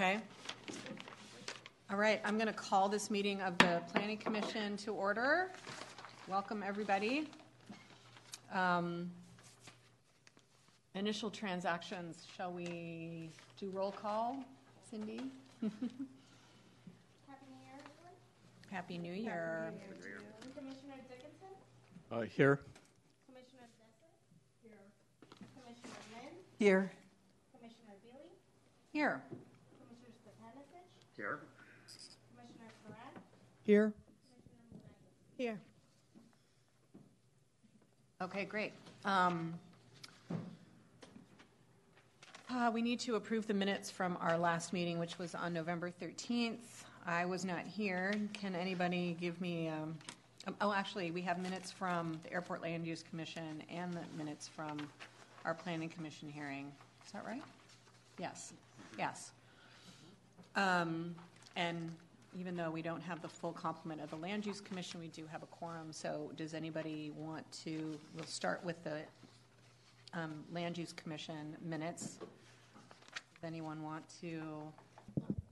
Okay. All right, I'm going to call this meeting of the Planning Commission to order. Welcome, everybody. Um, Initial transactions, shall we do roll call? Cindy? Happy New Year, everyone. Happy New Year. Commissioner Dickinson, Uh, Here. Commissioner Desser. Here. Commissioner Lynn, Here. Commissioner Biehle, Here. Commissioner Stepanovich, Here. Commissioner Saran, Here. Commissioner Here. Okay, great. Um, uh, We need to approve the minutes from our last meeting, which was on November 13th. I was not here. Can anybody give me, um, um, oh, actually, we have minutes from the Airport Land Use Commission and the minutes from our Planning Commission hearing. Is that right? Yes, yes. Um, And even though we don't have the full complement of the Land Use Commission, we do have a quorum. So does anybody want to, we'll start with the um, Land Use Commission minutes. Does anyone want to,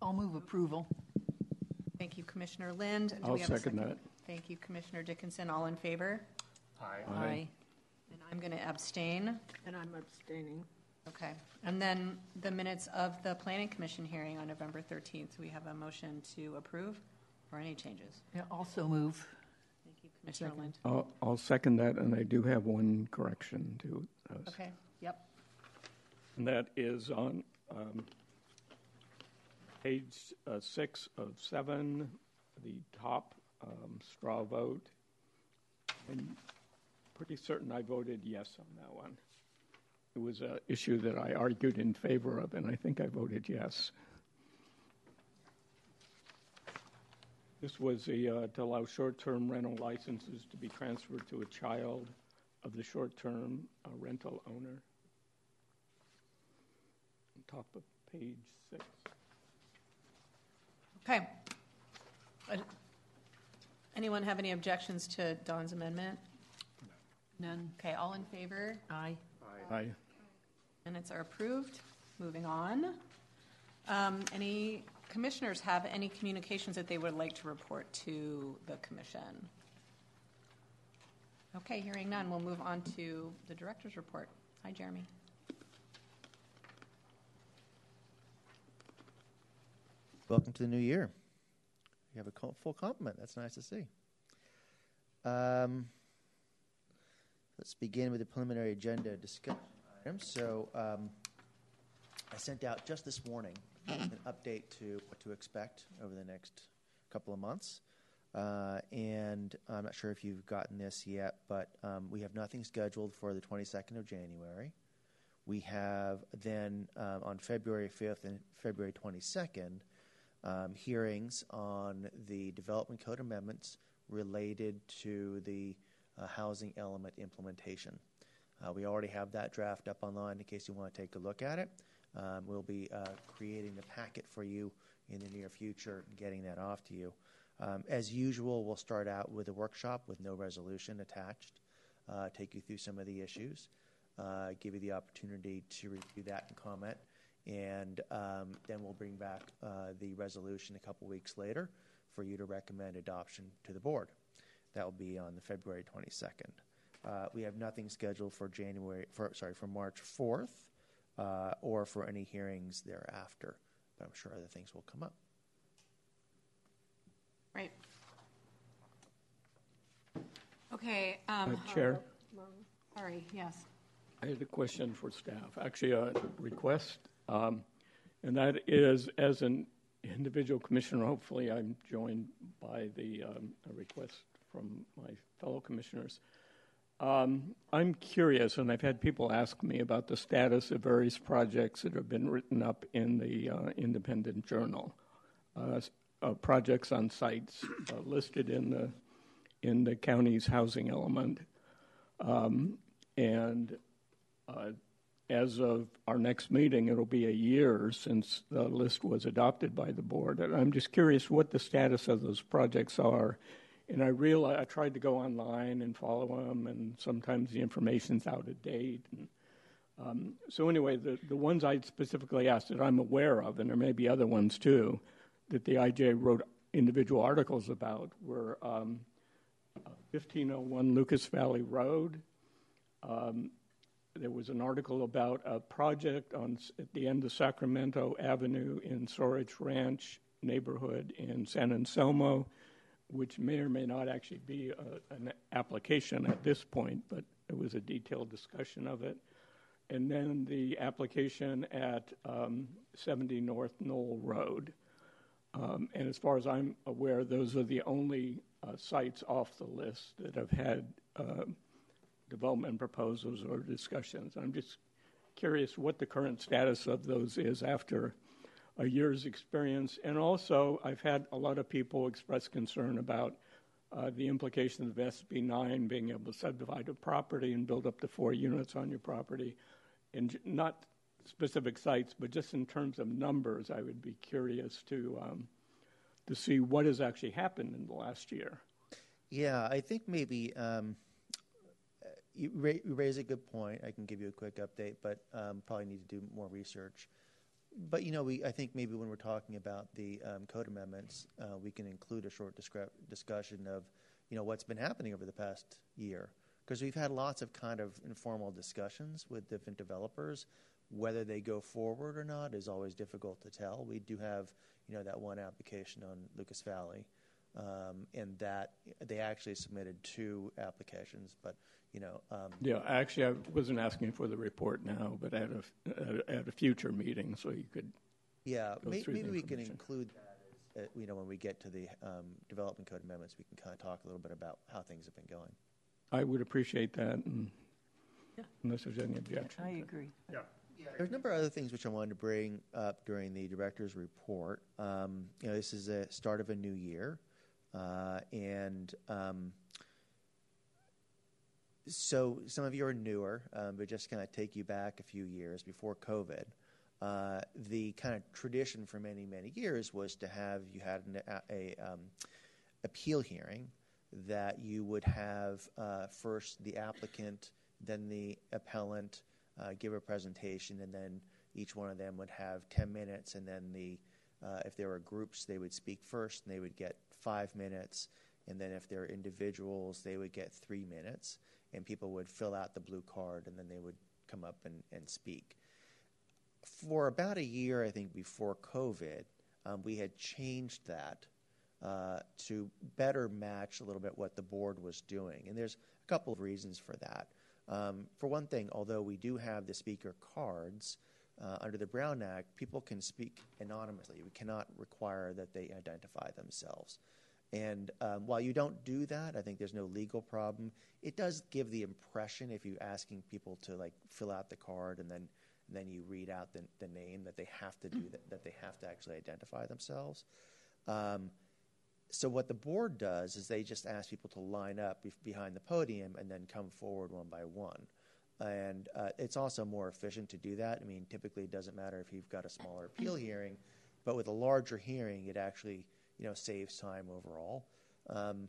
I'll move approval. thank you, Commissioner Lind. Do I'll we have a second that. Thank you, Commissioner Dickinson. All in favor? Aye. Aye. And I'm going to abstain. And I'm abstaining. Okay. And then the minutes of the Planning Commission hearing on November 13th, we have a motion to approve or any changes? Yeah, also move. Thank you, Commissioner Second. Lind. I'll, I'll second that, and I do have one correction to those. Okay, yep. And that is on um, page uh, six of seven, the top um, straw vote. I'm pretty certain I voted yes on that one. It was an issue that I argued in favor of, and I think I voted yes. This was a, uh, to allow short-term rental licenses to be transferred to a child of the short-term uh, rental owner. Top of page six. Okay. Uh, Anyone have any objections to Don's amendment? None. Okay, all in favor? Aye. Aye. Minutes are approved. Moving on. Um, Any commissioners have any communications that they would like to report to the commission? Okay, hearing none, we'll move on to the director's report. Hi, Jeremy. Welcome to the new year. You have a full complement. That's nice to see. Um, let's begin with the preliminary agenda discussion So, um, I sent out just this morning an update to what to expect over the next couple of months. Uh, and I'm not sure if you've gotten this yet, but um, we have nothing scheduled for the 22nd of January. We have then um, on February 5th and February 22nd um, hearings on the development code amendments related to the uh, housing element implementation. Uh, we already have that draft up online in case you want to take a look at it. Um, we'll be uh, creating the packet for you in the near future, getting that off to you. Um, as usual, we'll start out with a workshop with no resolution attached, uh, take you through some of the issues, uh, give you the opportunity to review that and comment, and um, then we'll bring back uh, the resolution a couple weeks later for you to recommend adoption to the board. That will be on the February 22nd. Uh, we have nothing scheduled for January, for sorry, for March 4th, uh, or for any hearings thereafter. But I'm sure other things will come up. Right. Okay. um, Uh, Chair, Sorry, yes. I had a question for staff, actually a request, um, and that is, as an individual commissioner, hopefully I'm joined by the, um, a request from my fellow commissioners. Um, I'm curious, and I've had people ask me about the status of various projects that have been written up in the uh, Independent Journal. Uh, uh, projects on sites uh, listed in the in the county's housing element, um, and uh, as of our next meeting, it'll be a year since the list was adopted by the board. And I'm just curious what the status of those projects are. And I realize I tried to go online and follow them, and sometimes the information's out of date. And Um, so anyway, the, the ones I specifically asked that I'm aware of, and there may be other ones too, that the IJ wrote individual articles about were um, 1501 Lucas Valley Road. Um, there was an article about a project on at the end of Sacramento Avenue in Sorich Ranch neighborhood in San Anselmo, which may or may not actually be a, an application at this point, but it was a detailed discussion of it. And then the application at um, 70 North Knoll Road. Um, and as far as I'm aware, those are the only uh, sites off the list that have had uh, development proposals or discussions. I'm just curious what the current status of those is after a year's experience. And also, I've had a lot of people express concern about uh, the implications of SB 9 being able to subdivide a property and build up to four units on your property. And not specific sites, but just in terms of numbers, I would be curious to um, to see what has actually happened in the last year. Yeah, I think maybe um, you raise a good point. I can give you a quick update, but um, probably need to do more research. But you know, we I think maybe when we're talking about the um, code amendments, uh, we can include a short discre- discussion of you know what's been happening over the past year because we've had lots of kind of informal discussions with different developers. Whether they go forward or not is always difficult to tell. We do have you know that one application on Lucas Valley, um, and that they actually submitted two applications, but you know. Um, Yeah, actually, I wasn't asking for the report now, but at a, at a, future meeting, so you could, Yeah, may, maybe we can include that. As, uh, you know, when we get to the um, development code amendments, we can kind of talk a little bit about how things have been going. I would appreciate that, and Yeah. unless there's any objection. I agree. Yeah. There's a number of other things which I wanted to bring up during the director's report. Um, you know, this is a start of a new year, uh, and um, so some of you are newer, um, but just kind of take you back a few years before COVID. Uh, the kind of tradition for many many years was to have you had an, a, a um, appeal hearing that you would have uh, first the applicant, then the appellant uh, give a presentation, and then each one of them would have 10 minutes, and then the uh, if there were groups, they would speak first, and they would get five minutes, and then if they're individuals, they would get three minutes, and people would fill out the blue card, and then they would come up and, and speak. For about a year, I think, before COVID, um, we had changed that uh, to better match a little bit what the board was doing. And there's a couple of reasons for that. Um, for one thing, although we do have the speaker cards uh, under the Brown Act, people can speak anonymously. We cannot require that they identify themselves. And um, while you don't do that, I think there's no legal problem. It does give the impression if you're asking people to like fill out the card and then and then you read out the, the name that they have to do that, that they have to actually identify themselves. Um, so what the board does is they just ask people to line up bef- behind the podium and then come forward one by one. And uh, it's also more efficient to do that. I mean, typically it doesn't matter if you've got a smaller appeal hearing, but with a larger hearing, it actually you know saves time overall. Um,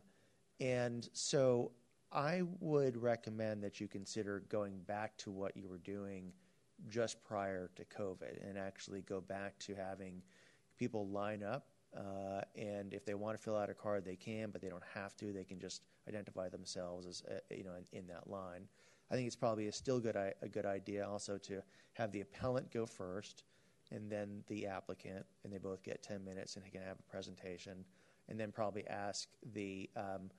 and so I would recommend that you consider going back to what you were doing just prior to COVID and actually go back to having people line up uh, and if they want to fill out a card, they can, but they don't have to. They can just identify themselves as uh, you know in, in, that line. I think it's probably a still good a good idea also to have the appellant go first, and then the applicant, and they both get ten minutes and they can have a presentation, and then probably ask the um,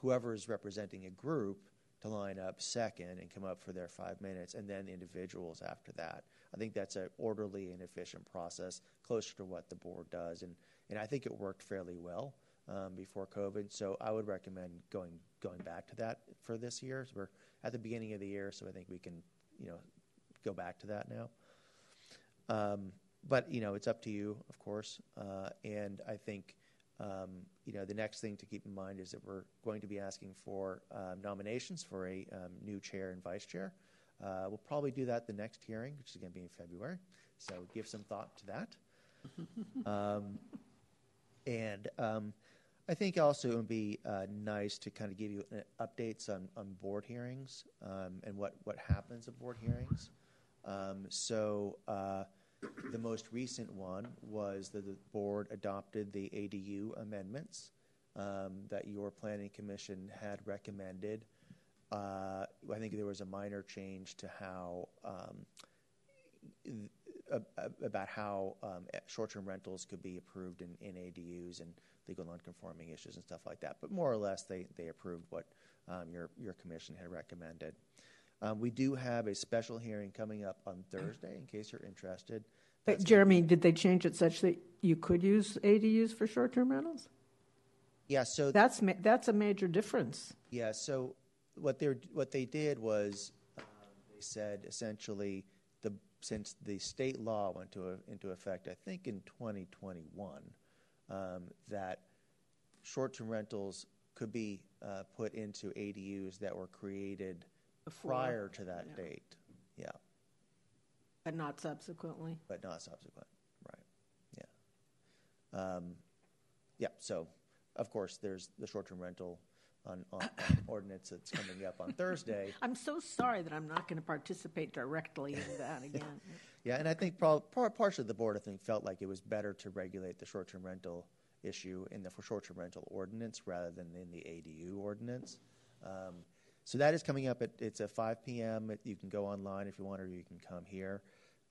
whoever is representing a group to line up second and come up for their five minutes, and then the individuals after that. I think that's an orderly and efficient process, closer to what the board does, and and I think it worked fairly well um, before COVID. So I would recommend going going back to that for this year. So we're at the beginning of the year, so I think we can you know go back to that now. Um, but you know, it's up to you, of course. Uh, and I think um, you know the next thing to keep in mind is that we're going to be asking for um, nominations for a um, new chair and vice chair. Uh, we'll probably do that the next hearing, which is going to be in February. So give some thought to that. Um, and um, I think also it would be uh, nice to kind of give you uh, updates on, on board hearings um, and what, what happens at board hearings. Um, so uh, the most recent one was that the board adopted the ADU amendments um, that your planning commission had recommended. Uh, I think there was a minor change to how um, about how um, short-term rentals could be approved in, in ADUs and legal non-conforming issues and stuff like that. But more or less, they, they approved what um, your your commission had recommended. Um, we do have a special hearing coming up on Thursday, in case you're interested. But That's Jeremy, did they change it such that you could use ADUs for short-term rentals? yeah. So That's, ma- that's a major difference. Yeah. So what they what they did was um, they said essentially since the state law went to into effect, I think in 2021, um, that short-term rentals could be uh, put into ADUs that were created Before, prior to that yeah. date. Yeah, But not subsequently. but not subsequent. Right. Yeah. Um, yeah. So of course there's the short-term rental. On, on, on ordinance that's coming up on Thursday, I'm so sorry that I'm not going to participate directly in that again. Yeah, and I think prob- par- partially the board, I think, felt like it was better to regulate the short-term rental issue in the for short-term rental ordinance rather than in the ADU ordinance. Um, so that is coming up at it's at 5 p.m. You can go online if you want, or you can come here.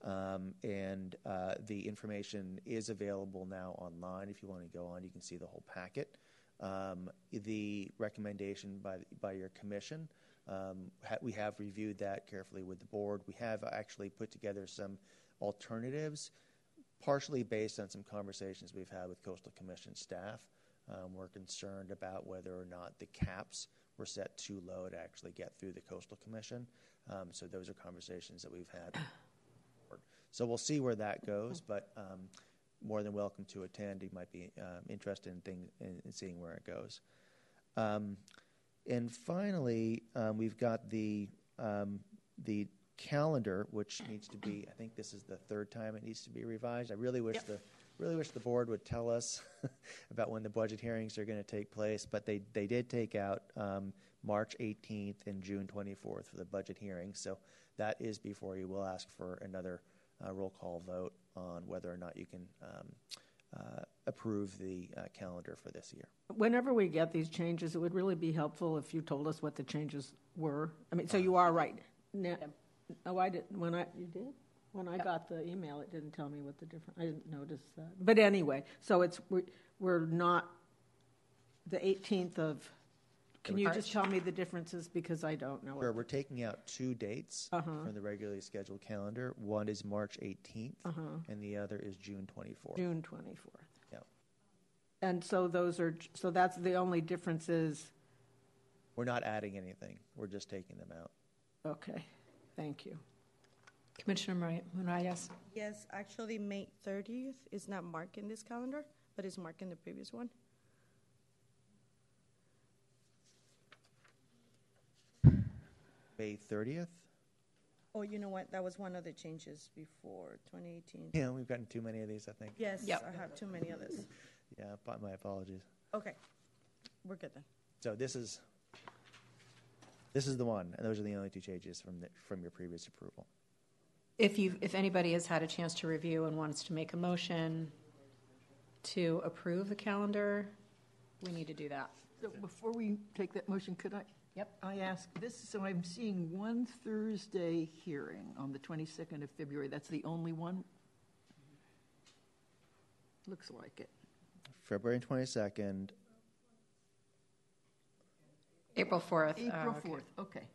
Um, and uh, the information is available now online. If you want to go on, you can see the whole packet. Um, the recommendation by by your commission um, ha- we have reviewed that carefully with the board. We have actually put together some alternatives, partially based on some conversations we've had with Coastal Commission staff. Um, we're concerned about whether or not the caps were set too low to actually get through the Coastal Commission. Um, so those are conversations that we've had. So we'll see where that goes, but um, more than welcome to attend. You might be um, interested in, thing, in, in seeing where it goes. Um, and finally, um, we've got the um, the calendar, which needs to be. I think this is the third time it needs to be revised. I really wish the really wish the board would tell us about when the budget hearings are going to take place. But they they did take out um, March 18th and June 24th for the budget hearings. So that is before you. We'll ask for another uh, roll call vote on whether or not you can um, uh, approve the uh, calendar for this year. Whenever we get these changes, it would really be helpful if you told us what the changes were. I mean, so you are right. Now, oh, I didn't, when I, you did? When I got the email, it didn't tell me what the difference, I didn't notice that. But anyway, so it's, we- we're not, the 18th of, can you just tell me the differences because I don't know Sure, it. we're taking out two dates uh-huh. from the regularly scheduled calendar. One is March 18th, uh-huh. and the other is June 24th. June 24th. Yeah. And so those are, so that's the only difference is, We're not adding anything. We're just taking them out. okay, thank you. Commissioner Mari- Marias? Yes, actually, May 30th is not marked in this calendar, but it's marked in the previous one. May 30th? Oh, you know what? That was one of the changes before 2018. Yeah, we've gotten too many of these, I think. Yes, Yep. I have too many of this. Yeah, but my apologies. Okay, we're good then. So this is this is the one, and those are the only two changes from the, from your previous approval. If you, if anybody has had a chance to review and wants to make a motion to approve the calendar, we need to do that. So before we take that motion, could I? Yep. I ask this, so I'm seeing one Thursday hearing on the 22nd of February. That's the only one? Looks like it. February 22nd. April 4th. Oh, uh, April okay. 4th, okay.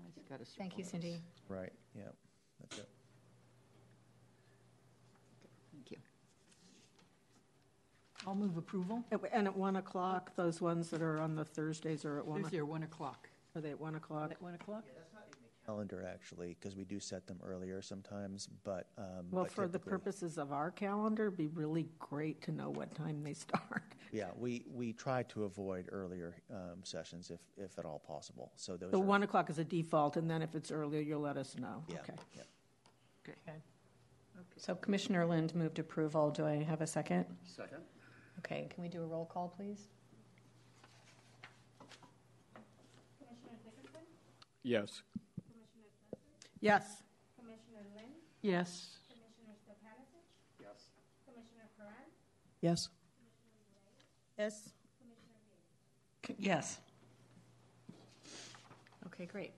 I just got to Thank you, Cindy. Right. Yeah. That's it. Thank you. I'll move approval. And- And at 1 o'clock, those ones that are on the Thursdays are at 1, Thursday, or 1 o'clock. are they at 1 o'clock? At 1 o'clock? That's not in the calendar actually, because we do set them earlier sometimes, but um, Well, but for the typically- purposes of our calendar, it'd be really great to know what time they start. Yeah, we, we try to avoid earlier um, sessions if, if at all possible. So those So are 1 o'clock is a default, and then if it's earlier, you'll let us know. Yeah, Okay. yeah. Okay. So Commissioner Lind moved approval. Do I have a second? Second. Okay, can we do a roll call, please? Commissioner Dickinson? Yes. Commissioner Spencer? Yes, Commissioner Yes. Commissioner Stepanisic? Yes. Commissioner Perrin? Yes. Yes. Commissioner Beer? Yes. Okay, great.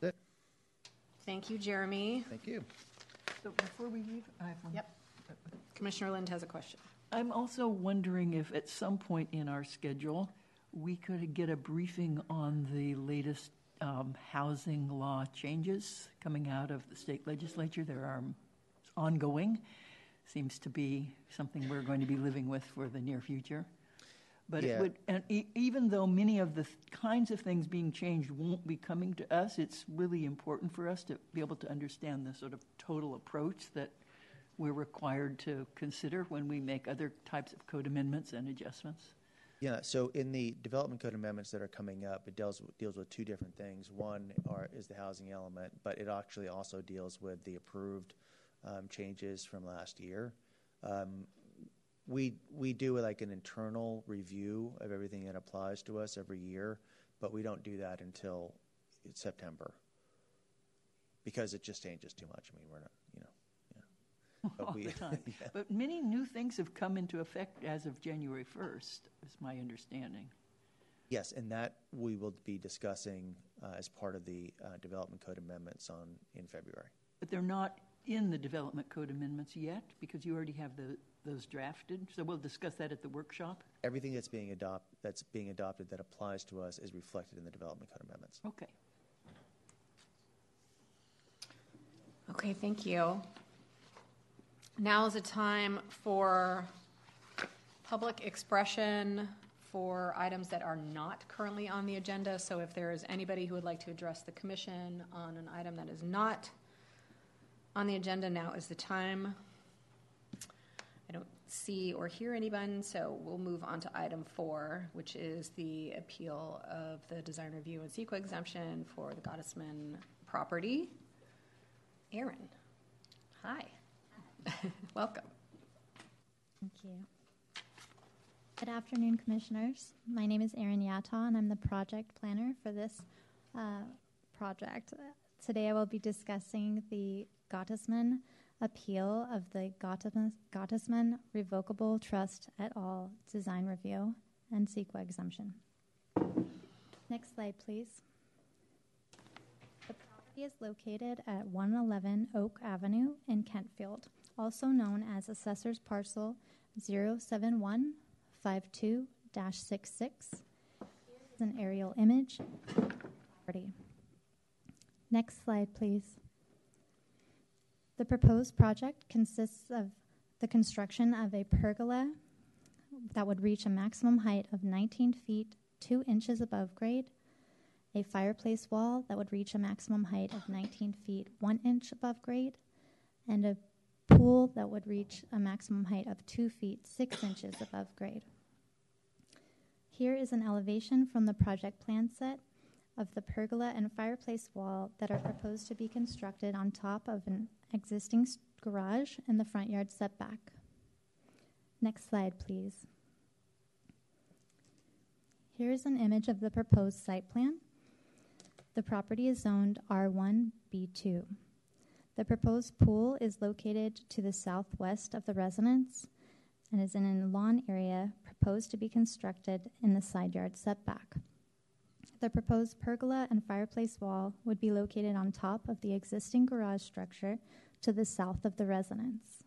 That's it. Thank you, Jeremy. Thank you. So before we leave, I have one. Yep. Commissioner Lind has a question. I'm also wondering if at some point in our schedule, we could get a briefing on the latest um, housing law changes coming out of the state legislature. There are ongoing, seems to be something we're going to be living with for the near future. But Yeah. it would, and e- even though many of the th- kinds of things being changed won't be coming to us, it's really important for us to be able to understand the sort of total approach that we're required to consider when we make other types of code amendments and adjustments. Yeah, so in the development code amendments that are coming up, it deals deals with two different things. One are, is the housing element, but it actually also deals with the approved um, changes from last year. Um, we we do like an internal review of everything that applies to us every year, but we don't do that until September because it just changes too much. I mean, we're not. But all we- the time. yeah. But many new things have come into effect as of January 1st, is my understanding. Yes, and that we will be discussing uh, as part of the uh, development code amendments on in February. But they're not in the development code amendments yet because you already have the, those drafted. So we'll discuss that at the workshop. Everything that's being adopt that's being adopted that applies to us is reflected in the development code amendments. Okay. Okay, thank you. Now is a time for public expression for items that are not currently on the agenda. So if there is anybody who would like to address the commission on an item that is not on the agenda, now is the time. I don't see or hear anyone, so we'll move on to item four, which is the appeal of the design review and CEQA exemption for the Gottesman property. Erin, hi. Welcome. Thank you. Good afternoon, Commissioners. My name is Erin Yata, and I'm the project planner for this uh, project. Today, I will be discussing the Gottesman appeal of the Gottesman, Revocable Trust et al. design review and CEQA exemption. Next slide, please. The property is located at 111 Oak Avenue in Kentfield, also known as Assessor's Parcel 07152 66. Here's an aerial image. Next slide, please. The proposed project consists of the construction of a pergola that would reach a maximum height of 19 feet 2 inches above grade, a fireplace wall that would reach a maximum height of 19 feet 1 inch above grade, and a pool that would reach a maximum height of 2 feet 6 inches above grade. Here is an elevation from the project plan set of the pergola and fireplace wall that are proposed to be constructed on top of an existing garage in the front yard setback. Next slide, please. Here's an image of the proposed site plan. The property is zoned R1B2. The proposed pool is located to the southwest of the residence and is in a lawn area proposed to be constructed in the side yard setback. The proposed pergola and fireplace wall would be located on top of the existing garage structure to the south of the residence.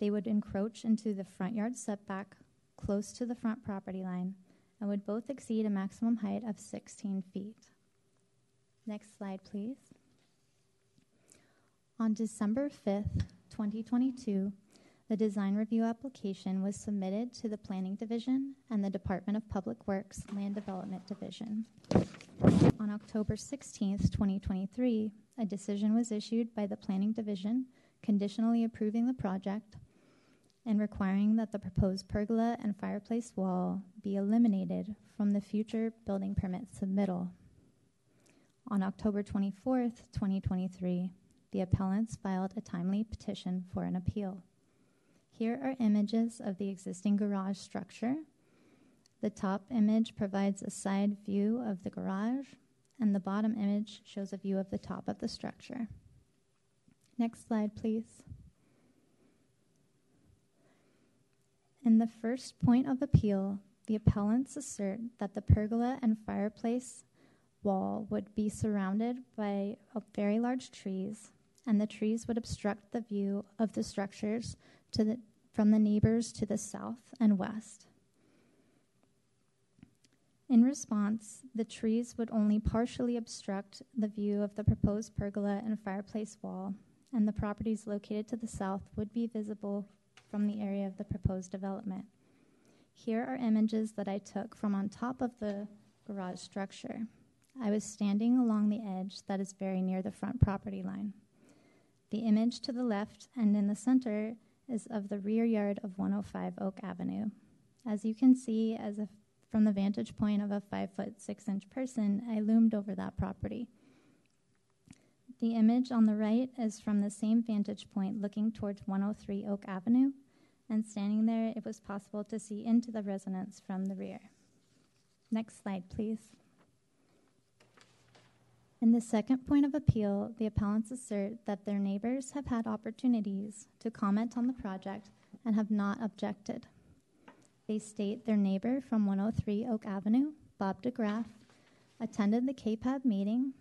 They would encroach into the front yard setback close to the front property line and would both exceed a maximum height of 16 feet. Next slide, please. On December 5th, 2022, the design review application was submitted to the Planning Division and the Department of Public Works Land Development Division. On October 16th, 2023, a decision was issued by the Planning Division conditionally approving the project and requiring that the proposed pergola and fireplace wall be eliminated from the future building permit submittal. On October 24th, 2023, the appellants filed a timely petition for an appeal. Here are images of the existing garage structure. The top image provides a side view of the garage, and the bottom image shows a view of the top of the structure. Next slide, please. In the first point of appeal, the appellants assert that the pergola and fireplace wall would be surrounded by very large trees, and the trees would obstruct the view of the structures the, from the neighbors to the south and west. In response, the trees would only partially obstruct the view of the proposed pergola and fireplace wall, and the properties located to the south would be visible from the area of the proposed development. Here are images that I took from on top of the garage structure. I was standing along the edge that is very near the front property line. The image to the left and in the center is of the rear yard of 105 Oak Avenue. As you can see, as a, from the vantage point of a five foot six inch person, I loomed over that property. The image on the right is from the same vantage point looking towards 103 Oak Avenue, and standing there, it was possible to see into the residence from the rear. Next slide, please. In the second point of appeal, the appellants assert that their neighbors have had opportunities to comment on the project and have not objected. They state their neighbor from 103 Oak Avenue, Bob DeGraff, attended the KPAB meeting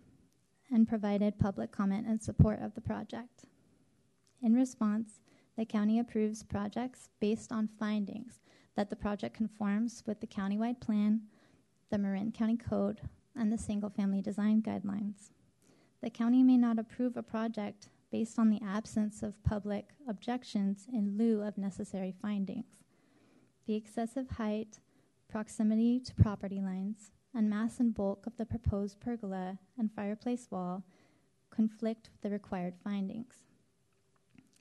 and provided public comment in support of the project. In response, the county approves projects based on findings that the project conforms with the countywide plan, the Marin County Code, and the single family design guidelines. The county may not approve a project based on the absence of public objections in lieu of necessary findings. The excessive height, proximity to property lines, and mass and bulk of the proposed pergola and fireplace wall conflict with the required findings.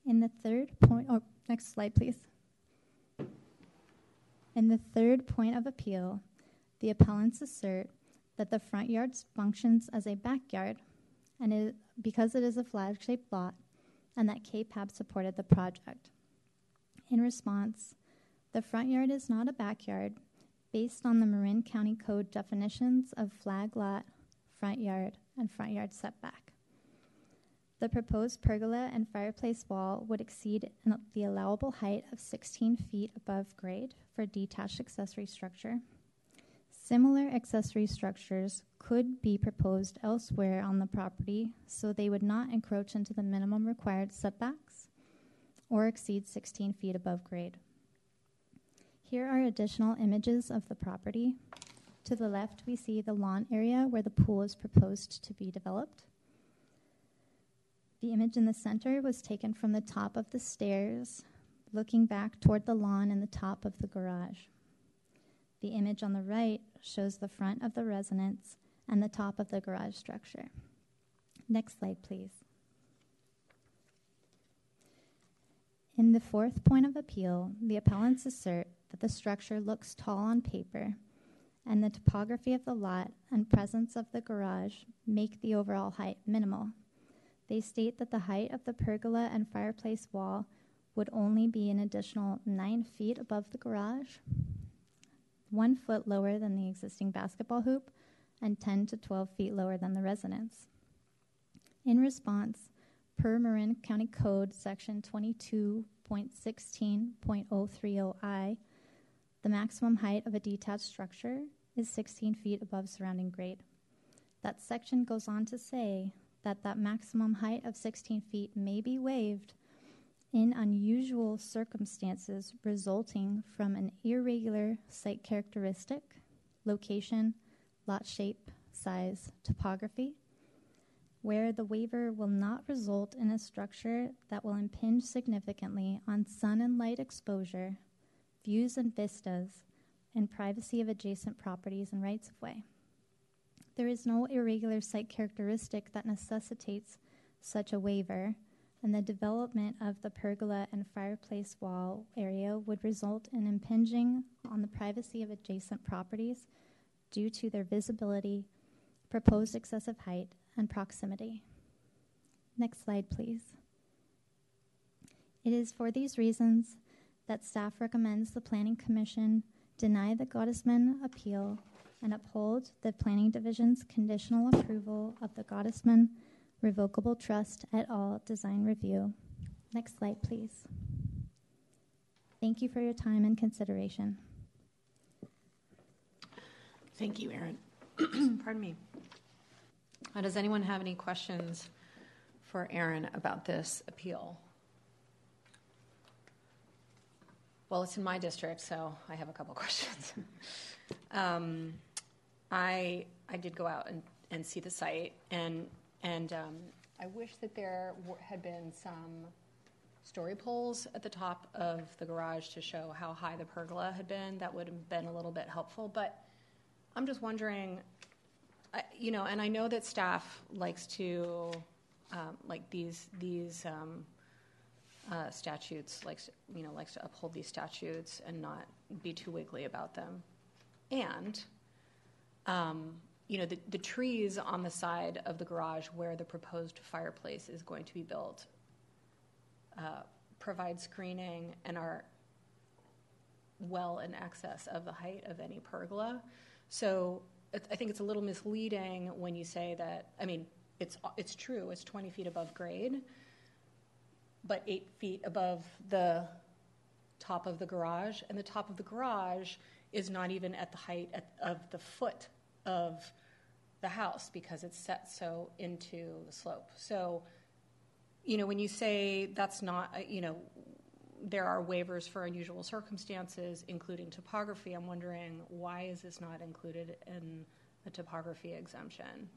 In the third point, oh, next slide, please. In the third point of appeal, the appellants assert that the front yard functions as a backyard and it, because it is a flag shaped lot and that KPAB supported the project. In response, the front yard is not a backyard based on the Marin County Code definitions of flag lot, front yard, and front yard setback. The proposed pergola and fireplace wall would exceed the allowable height of 16 feet above grade for detached accessory structure. Similar accessory structures could be proposed elsewhere on the property so they would not encroach into the minimum required setbacks or exceed 16 feet above grade. Here are additional images of the property. To the left, we see the lawn area where the pool is proposed to be developed. The image in the center was taken from the top of the stairs, looking back toward the lawn and the top of the garage. The image on the right shows the front of the residence and the top of the garage structure. Next slide, please. In the fourth point of appeal, the appellants assert that the structure looks tall on paper and the topography of the lot and presence of the garage make the overall height minimal. They state that the height of the pergola and fireplace wall would only be an additional nine feet above the garage, one foot lower than the existing basketball hoop, and 10 to 12 feet lower than the residence. In response, per Marin County Code Section 22.16.030I, the maximum height of a detached structure is 16 feet above surrounding grade. That section goes on to say that that maximum height of 16 feet may be waived in unusual circumstances resulting from an irregular site characteristic, location, lot shape, size, topography, where the waiver will not result in a structure that will impinge significantly on sun and light exposure views and vistas, and privacy of adjacent properties and rights of way. There is no irregular site characteristic that necessitates such a waiver, and the development of the pergola and fireplace wall area would result in impinging on the privacy of adjacent properties due to their visibility, proposed excessive height, and proximity. Next slide, please. It is for these reasons that staff recommends the Planning Commission deny the Gottesman appeal and uphold the Planning Division's conditional approval of the Gottesman Revocable Trust et al. Design Review. Next slide, please. Thank you for your time and consideration. Thank you, Erin. Pardon me. Uh, does anyone have any questions for Erin about this appeal? Well, it's in my district, so I have a couple questions. um, I I did go out and, and see the site, and and um, I wish that there w- had been some story poles at the top of the garage to show how high the pergola had been. That would have been a little bit helpful, but I'm just wondering, I- you know, and I know that staff likes to, um, like these, these um, uh, statutes, likes, you know, likes to uphold these statutes and not be too wiggly about them. And, um, you know, the, the trees on the side of the garage where the proposed fireplace is going to be built uh, provide screening and are well in excess of the height of any pergola. So it, I think it's a little misleading when you say that. I mean, it's it's true. It's 20 feet above grade, but eight feet above the top of the garage, and the top of the garage is not even at the height at, of the foot of the house because it's set so into the slope. So, you know, when you say that's not, you know, there are waivers for unusual circumstances, including topography. I'm wondering why is this not included in the topography exemption?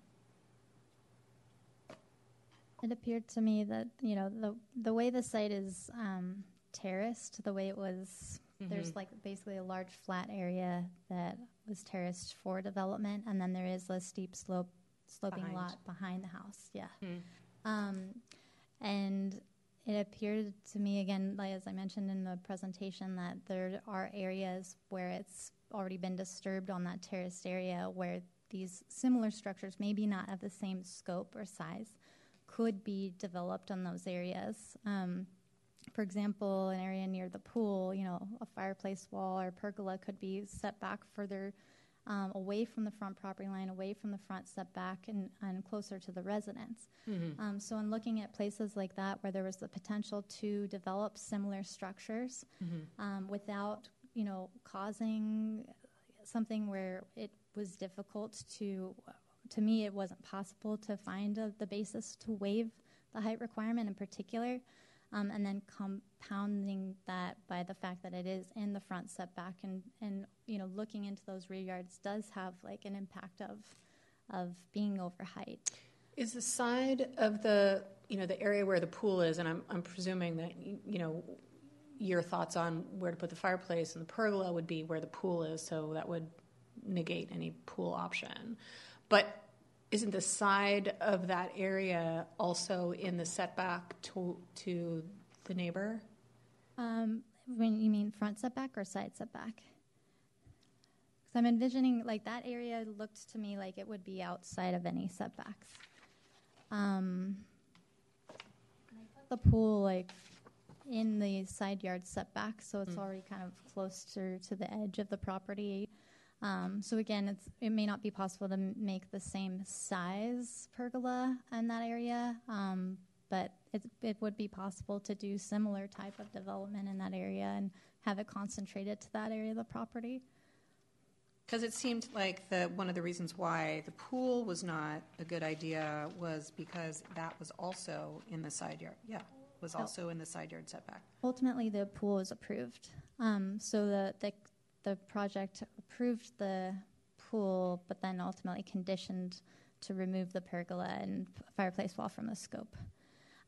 It appeared to me that you know the the way the site is um, terraced, the way it was. There's like basically a large flat area that was terraced for development, and then there is a steep slope sloping Behind. lot behind the house. Yeah, Hmm. um, and it appeared to me again, like as I mentioned in the presentation, that there are areas where it's already been disturbed on that terraced area where these similar structures, maybe not of the same scope or size, could be developed on those areas. Um, for example, an area near the pool, you know, a fireplace wall or pergola could be set back further um, away from the front property line, away from the front setback, and, and closer to the residence. Um, so, in looking at places like that where there was the potential to develop similar structures um, without, you know, causing something where it was difficult to, to me, it wasn't possible to find a, the basis to waive the height requirement in particular. Um, and then compounding that by the fact that it is in the front setback and, and you know looking into those rear yards does have like an impact of of being over height. Is the side of the, you know, the area where the pool is, and I'm, I'm presuming that, you know, your thoughts on where to put the fireplace and the pergola would be where the pool is, so that would negate any pool option. But isn't the side of that area also in the setback to, to the neighbor? Um, when you mean front setback or side setback? Because I'm envisioning like that area looked to me like it would be outside of any setbacks. Um, the pool like in the side yard setback, so it's already kind of closer to the edge of the property. Um, so again, it's it may not be possible to m- make the same size pergola in that area, um, but it it would be possible to do similar type of development in that area and have it concentrated to that area of the property. Because it seemed like the, one of the reasons why the pool was not a good idea was because that was also in the side yard, yeah, was also in the side yard setback. Ultimately, the pool was approved. Um, so the, the the project approved the pool, but then ultimately conditioned to remove the pergola and fireplace wall from the scope.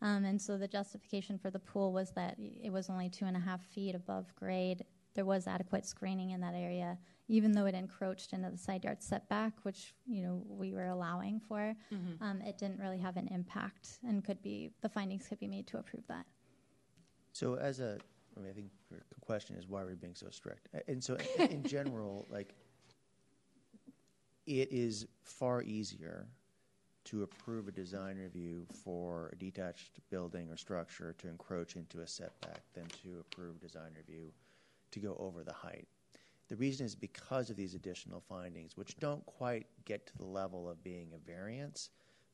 Um, and so the justification for the pool was that it was only two and a half feet above grade. There was adequate screening in that area, even though it encroached into the side yard setback, which you know we were allowing for. Um, it didn't really have an impact, and could be the findings could be made to approve that. So as a, I mean, I think the question is why are we being so strict? And so in, in general, like, it is far easier to approve a design review for a detached building or structure to encroach into a setback than to approve design review to go over the height. The reason is because of these additional findings, which don't quite get to the level of being a variance,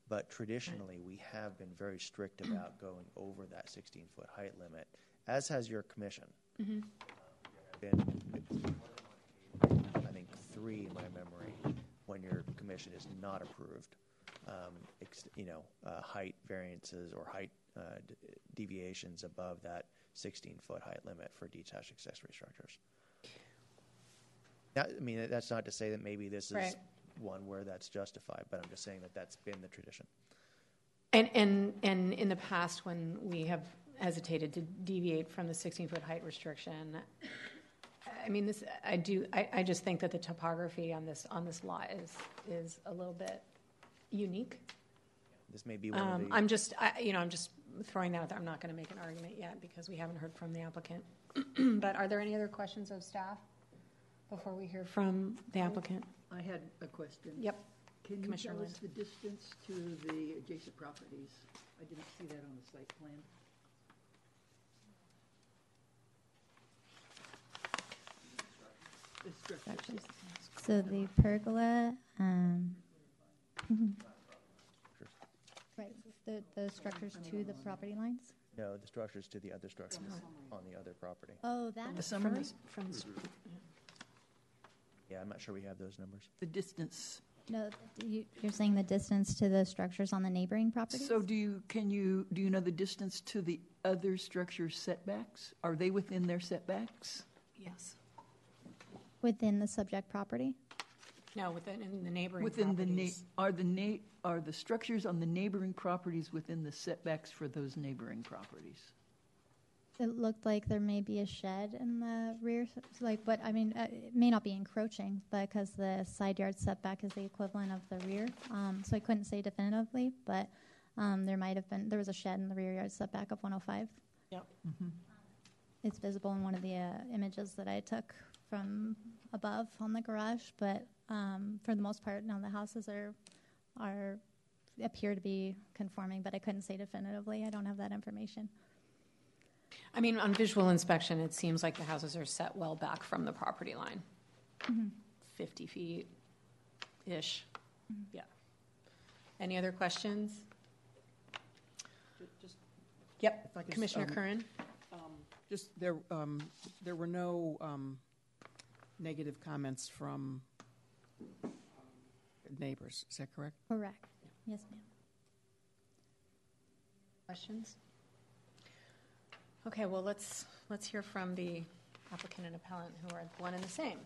But traditionally, we have been very strict about going over that 16 foot height limit, as has your commission. Mm-hmm. Been, I think, three in my memory when your commission is not approved. Um, ex- you know, uh, height variances or height uh, d- deviations above that 16 foot height limit for detached accessory structures. Now, I mean, that's not to say that maybe this is Right. one where that's justified, but I'm just saying that that's been the tradition. And, and, and in the past, when we have hesitated to deviate from the 16-foot height restriction, I mean, this, I do, I, I just think that the topography on this, on this lot is, is a little bit unique. This may be one Um, of the. I'm just, I, you know, I'm just throwing that out there. I'm not going to make an argument yet because we haven't heard from the applicant. But are there any other questions of staff before we hear from the applicant? I had a question. Yep. Can you Commissioner tell us Lind. the distance to the adjacent properties? I didn't see that on the site plan. Structures. So the pergola, um, right, the, the structures to the property lines? No, the structures to the other structures on the other property. Oh, that The is summer, From the, Yeah, I'm not sure we have those numbers. the distance. No, you, you're saying the distance to the structures on the neighboring properties? So do you, can you, do you know the distance to the other structure setbacks? Are they within their setbacks? yes. Within the subject property? No, within, in the neighboring Within the, na- properties. are the na, are the structures on the neighboring properties within the setbacks for those neighboring properties? It looked like there may be a shed in the rear, s- like, but, I mean, uh, it may not be encroaching, because the side yard setback is the equivalent of the rear. Um, so I couldn't say definitively, but, um, there might have been, there was a shed in the rear yard setback of one oh five. Yep. It's visible in one of the, uh, images that I took from above on the garage, but, um, for the most part, no, the houses are, are, appear to be conforming, but I couldn't say definitively. I don't have that information. I mean, on visual inspection, it seems like the houses are set well back from the property line. 50 feet-ish, yeah. Any other questions? Just, Yep, If I could, Commissioner um, Curran? just there, um, there were no, um, negative comments from neighbors, is that correct? Correct. Yes, ma'am. Questions? Okay, well, let's, let's hear from the applicant and appellant who are one and the same.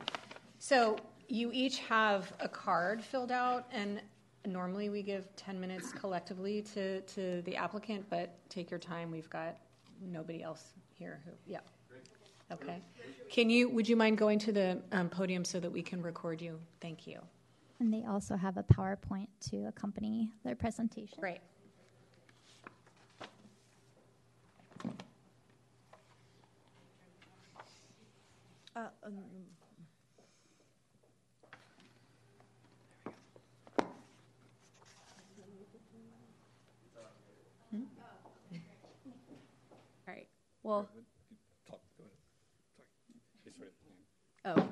So you each have a card filled out, and normally we give 10 minutes collectively to, to the applicant, but take your time, we've got nobody else here who, yeah. Okay. Can you, would you mind going to the um, podium so that we can record you? Thank you. And they also have a PowerPoint to accompany their presentation. Great. Uh, um, All right. Well, oh,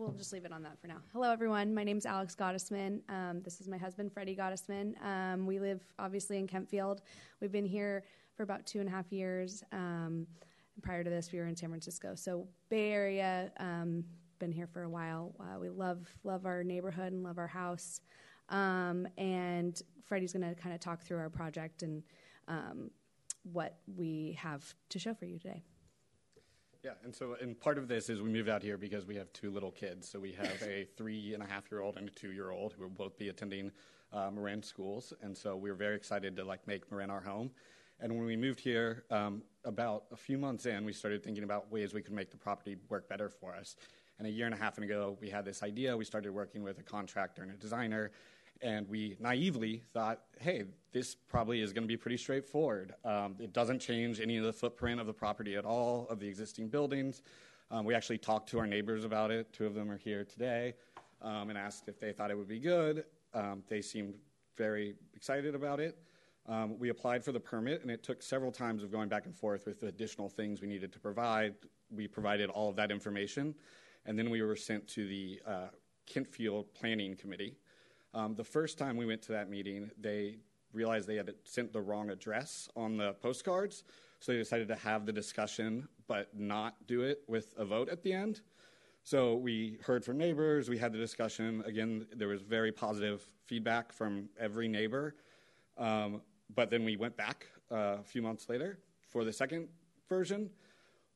we'll just leave it on that for now. Hello, everyone. My name's Alex Gottesman. Um, this is my husband, Freddie Gottesman. Um, we live obviously in Kentfield. We've been here for about two and a half years. Um, prior to this, we were in San Francisco. So Bay Area. Um, been here for a while. Uh, we love love our neighborhood and love our house. Um, and Freddie's going to kind of talk through our project and um, what we have to show for you today. Yeah, and so and part of this is we moved out here because we have two little kids. So we have a three and a half year old and a two year old who will both be attending uh, Marin schools, and so we were very excited to like make Marin our home. And when we moved here, um, about a few months in, we started thinking about ways we could make the property work better for us. And a year and a half ago, we had this idea. We started working with a contractor and a designer, and we naively thought, hey, this probably is going to be pretty straightforward. Um, it doesn't change any of the footprint of the property at all, of the existing buildings. Um, we actually talked to our neighbors about it. Two of them are here today um, and asked if they thought it would be good. Um, they seemed very excited about it. Um, we applied for the permit, and it took several times of going back and forth with the additional things we needed to provide. We provided all of that information, and then we were sent to the uh, Kentfield Planning Committee. Um, the first time we went to that meeting, they realized they had sent the wrong address on the postcards, so they decided to have the discussion but not do it with a vote at the end. So we heard from neighbors, we had the discussion. Again, there was very positive feedback from every neighbor. Um, but then we went back uh, a few months later for the second version.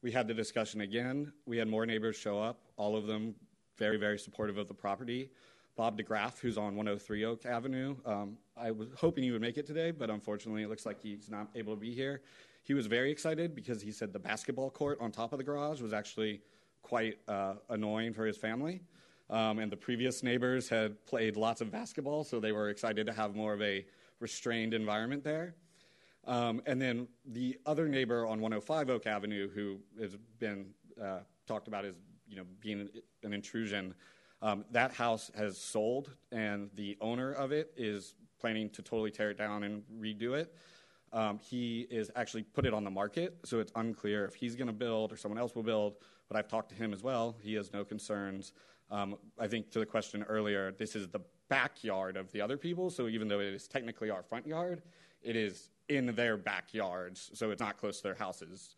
We had the discussion again. We had more neighbors show up, all of them very, very supportive of the property. Bob DeGraff, who's on 103 Oak Avenue, um, I was hoping he would make it today, but unfortunately it looks like he's not able to be here. He was very excited because he said the basketball court on top of the garage was actually quite uh, annoying for his family. Um, and the previous neighbors had played lots of basketball, so they were excited to have more of a restrained environment there. Um, and then the other neighbor on 105 Oak Avenue, who has been uh, talked about as you know being an intrusion, um, that house has sold, and the owner of it is planning to totally tear it down and redo it. Um, he is actually put it on the market, so it's unclear if he's going to build or someone else will build. But I've talked to him as well. He has no concerns. Um, I think to the question earlier, this is the backyard of the other people. So even though it is technically our front yard, it is in their backyards, so it's not close to their houses.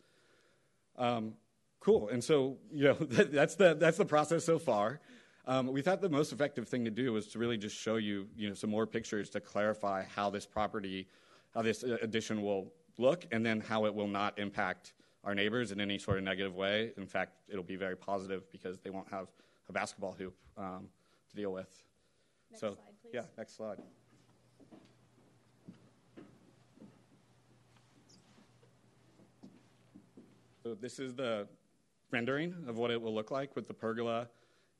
Um, cool. And so you know that's the that's the process so far. Um, we thought the most effective thing to do was to really just show you you know some more pictures to clarify how this property, how this uh, addition will look, and then how it will not impact our neighbors in any sort of negative way. In fact, it'll be very positive because they won't have a basketball hoop um, to deal with. Next so, slide, please. yeah, next slide. So this is the rendering of what it will look like with the pergola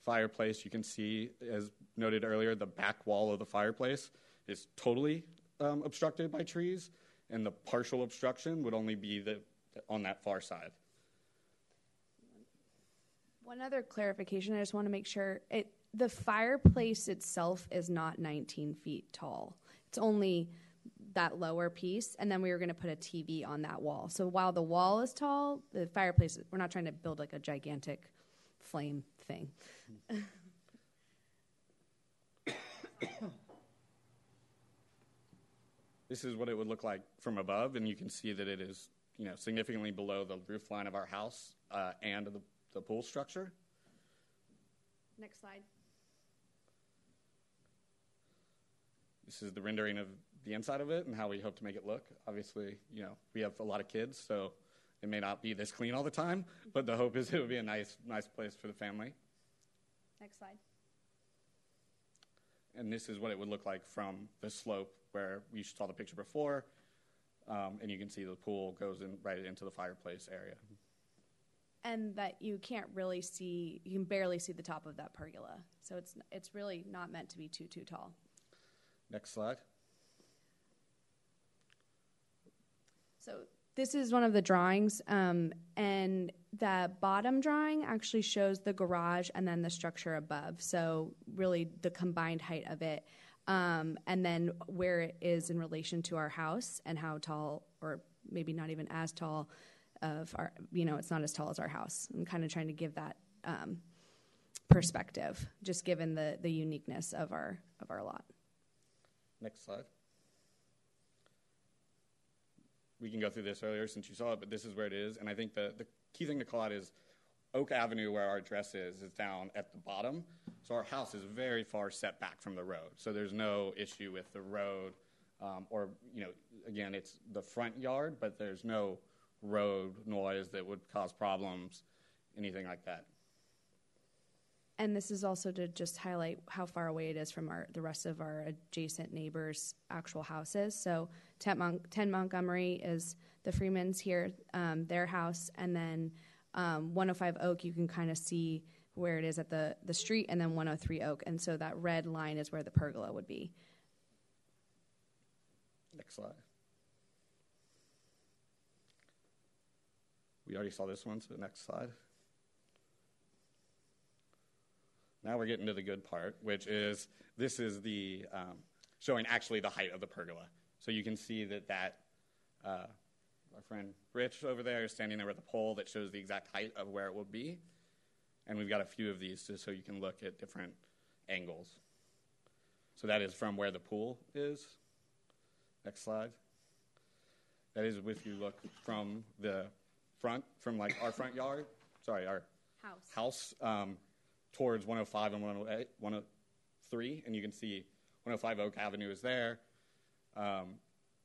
fireplace. You can see, as noted earlier, the back wall of the fireplace is totally um, obstructed by trees, and the partial obstruction would only be the, on that far side. One other clarification, I just want to make sure it the fireplace itself is not 19 feet tall. It's only that lower piece, and then we were going to put a TV on that wall. So while the wall is tall, the fireplace we're not trying to build like a gigantic flame thing. This is what it would look like from above, and you can see that it is, you know, significantly below the roof line of our house uh, and the, the pool structure. Next slide. This is the rendering of the inside of it and how we hope to make it look. Obviously, you know, we have a lot of kids, so it may not be this clean all the time, but the hope is it would be a nice, nice place for the family. Next slide. And this is what it would look like from the slope where you saw the picture before, um, and you can see the pool goes in right into the fireplace area. And that you can't really see, you can barely see the top of that pergola. So it's it's really not meant to be too too tall. Next slide. So this is one of the drawings, um, and the bottom drawing actually shows the garage and then the structure above. So really, the combined height of it, um, and then where it is in relation to our house and how tall, or maybe not even as tall, of our, you know, it's not as tall as our house. I'm kind of trying to give that um, perspective, just given the the uniqueness of our of our lot. Next slide. We can go through this earlier since you saw it, but this is where it is. And I think the, the key thing to call out is Oak Avenue, where our address is, is down at the bottom. So our house is very far set back from the road. So there's no issue with the road. Um, or, you know, again, it's the front yard, but there's no road noise that would cause problems, anything like that. And this is also to just highlight how far away it is from our the rest of our adjacent neighbors' actual houses. So 10, Mon- 10 Montgomery is the Freemans here, um, their house, and then um, 105 Oak. You can kind of see where it is at the the street, and then 103 Oak. And so that red line is where the pergola would be. Next slide. We already saw this one, so next slide. Now we're getting to the good part, which is this is the um, showing actually the height of the pergola. So you can see that that uh, our friend Rich over there is standing there with a pole that shows the exact height of where it will be. And we've got a few of these just so you can look at different angles. So that is from where the pool is. Next slide. That is if you look from the front, from like our front yard, sorry, our House. house um, towards 105 and 103, and you can see 105 Oak Avenue is there. Um,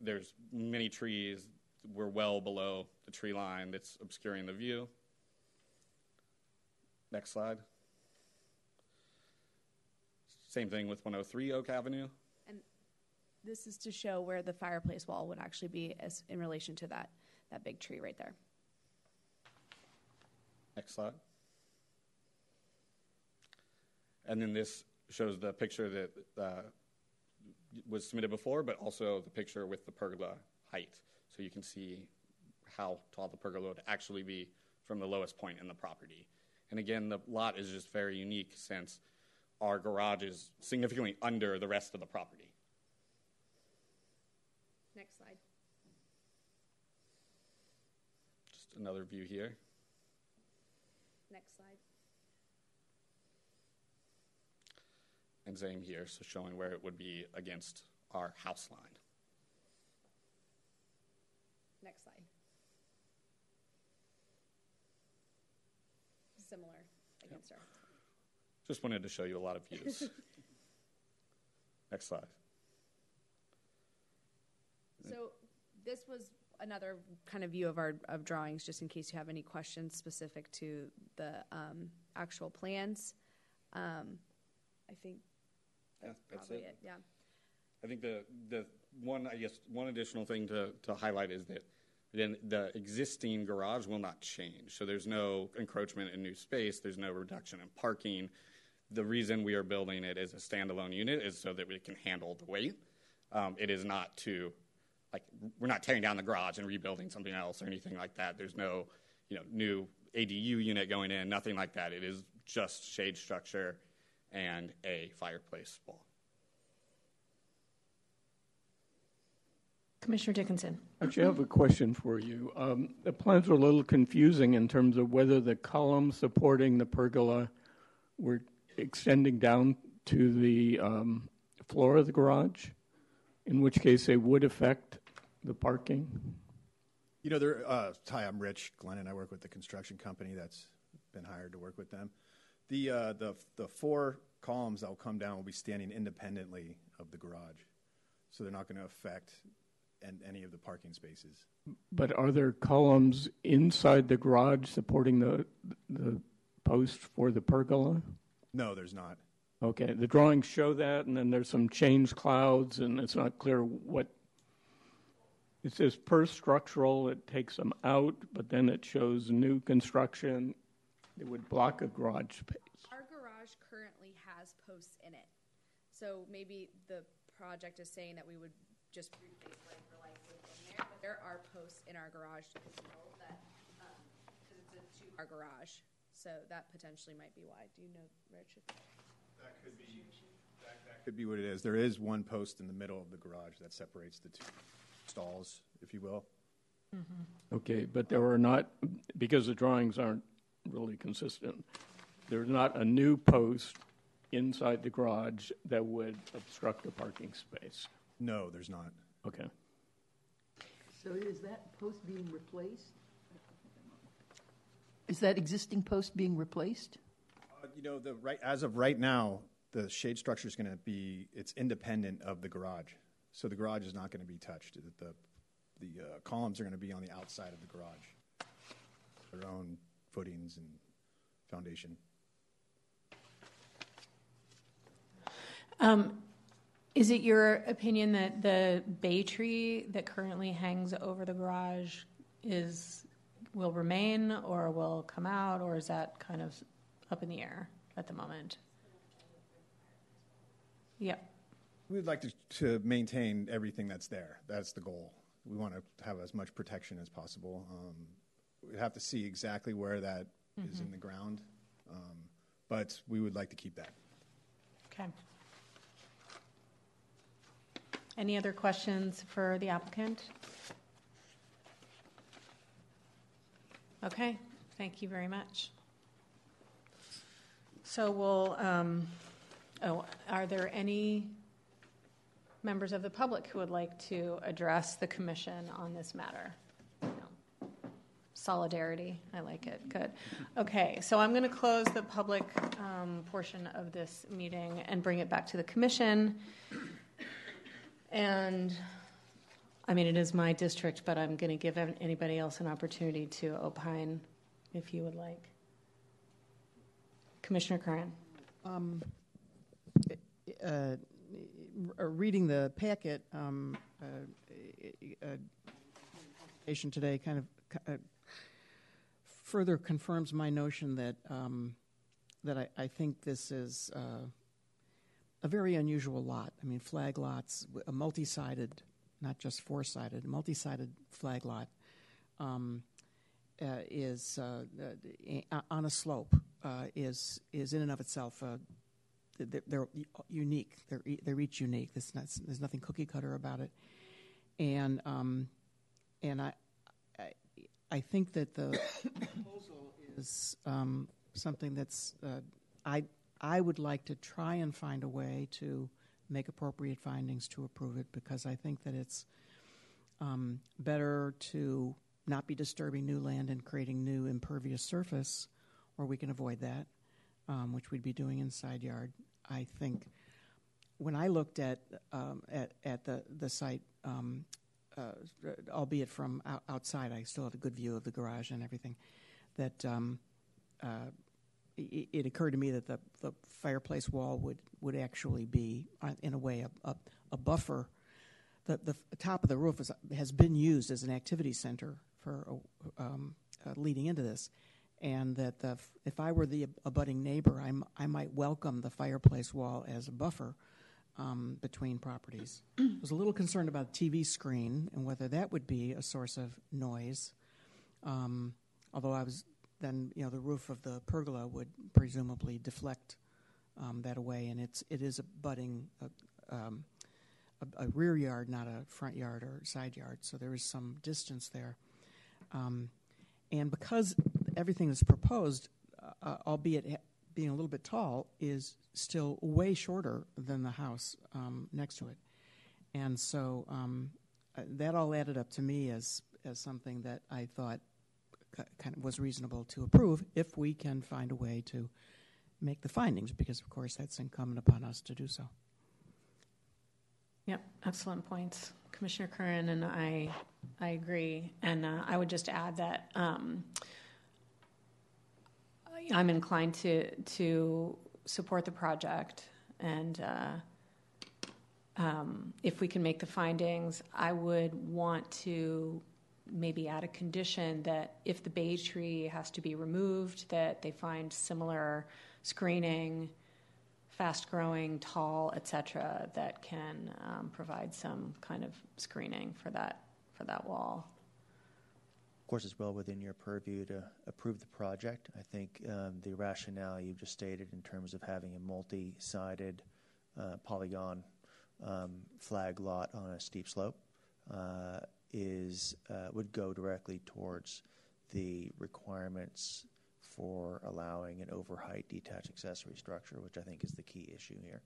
there's many trees. We're well below the tree line that's obscuring the view. Next slide. Same thing with 103 Oak Avenue. And this is to show where the fireplace wall would actually be as in relation to that that big tree right there. Next slide. And then this shows the picture that uh, was submitted before, but also the picture with the pergola height. So you can see how tall the pergola would actually be from the lowest point in the property. And again, the lot is just very unique since our garage is significantly under the rest of the property. Next slide. Just another view here. Next slide. And same here, so showing where it would be against our house line. Next slide. Similar against our. Just wanted to show you a lot of views. Next slide. So this was another kind of view of our of drawings, just in case you have any questions specific to the um, actual plans. Um, I think that's that's probably it. it. Yeah. I think the the one I guess one additional thing to, to highlight is that then the existing garage will not change. So there's no encroachment in new space. There's no reduction in parking. The reason we are building it as a standalone unit is so that we can handle the weight. Um, it is not to like we're not tearing down the garage and rebuilding something else or anything like that. There's no you know new ADU unit going in. Nothing like that. It is just shade structure and a fireplace wall. Commissioner Dickinson. Actually, I have a question for you. Um, the plans were a little confusing in terms of whether the columns supporting the pergola were extending down to the um, floor of the garage, in which case they would affect the parking. You know, there. Uh, hi, I'm Rich Glenn, and I work with the construction company that's been hired to work with them. The uh, the the four columns that will come down will be standing independently of the garage, so they're not going to affect and any of the parking spaces. But are there columns inside the garage supporting the the post for the pergola? No, there's not. Okay, the drawings show that, and then there's some change clouds, and it's not clear what. It says per structural, it takes them out, but then it shows new construction. It would block a garage space. Our garage currently has posts in it, so maybe the project is saying that we would just replace like for like within there. But there are posts in our garage to control that um, because it's a two-car garage, so that potentially might be why. Do you know, Rich? if- That could be. That could be what it is. There is one post in the middle of the garage that separates the two stalls, if you will. Mm-hmm. Okay, but there are not, because the drawings aren't really consistent, there's not a new post inside the garage that would obstruct a parking space. No, there's not. Okay. So is that post being replaced? Is that existing post being replaced? Uh, you know, the right as of right now, the shade structure is going to be it's independent of the garage, so the garage is not going to be touched. The the, the uh, columns are going to be on the outside of the garage, their own footings and foundation. Um, is it your opinion that the bay tree that currently hangs over the garage is will remain or will come out, or is that kind of up in the air at the moment? Yep. We'd like to, to maintain everything that's there. That's the goal. We want to have as much protection as possible. Um, we have to see exactly where that is in the ground, um, but we would like to keep that. Okay. Any other questions for the applicant? Okay, thank you very much. So we'll, um, oh, are there any members of the public who would like to address the commission on this matter? Solidarity, I like it, good. Okay, so I'm going to close the public um, portion of this meeting and bring it back to the commission. And, I mean, it is my district, but I'm going to give anybody else an opportunity to opine if you would like. Commissioner Curran. Um, uh, uh, reading the packet, um, uh, uh, today kind of uh, further confirms my notion that um, that I, I, think this is uh, a very unusual lot. I mean, flag lots, a multi-sided, not just four-sided, multi-sided flag lot um, uh, is uh, on a slope is is in and of itself they're, they're unique. They're they're each unique. There's, not, there's nothing cookie cutter about it, and um, and I, I think that the proposal is um, something that's uh, I I would like to try and find a way to make appropriate findings to approve it because I think that it's um, better to not be disturbing new land and creating new impervious surface, or we can avoid that um, which we'd be doing in side yard. I think when I looked at um, at, at the the site, um, uh, albeit from out, outside, I still had a good view of the garage and everything. That um, uh, it, it, occurred to me that the, the fireplace wall would, would actually be, uh, in a way, a, a, a buffer. The, the top of the roof is, has been used as an activity center for um, uh, leading into this and that the, if I were the abutting neighbor, I'm, I might welcome the fireplace wall as a buffer um, between properties. I was a little concerned about the TV screen and whether that would be a source of noise. Um, although I was then, you know, the roof of the pergola would presumably deflect um, that away, and it's it is a, um, a, a, rear yard, not a front yard or side yard, so there is some distance there. Um, and because everything that's proposed, uh, uh, albeit being a little bit tall, is still way shorter than the house um, next to it. And so um, uh, that all added up to me as as something that I thought kind of was reasonable to approve if we can find a way to make the findings, because of course that's incumbent upon us to do so. Yep, excellent points, Commissioner Curran, and I I agree. And uh, I would just add that. Um, I'm inclined to to support the project, and uh, um, if we can make the findings, I would want to maybe add a condition that if the bay tree has to be removed, that they find similar screening, fast growing, tall, etc., that can um, provide some kind of screening for that for that wall course, it's well within your purview to approve the project. I think um, the rationale you've just stated in terms of having a multi-sided uh, polygon um, flag lot on a steep slope uh, is uh, would go directly towards the requirements for allowing an overheight detached accessory structure, which I think is the key issue here.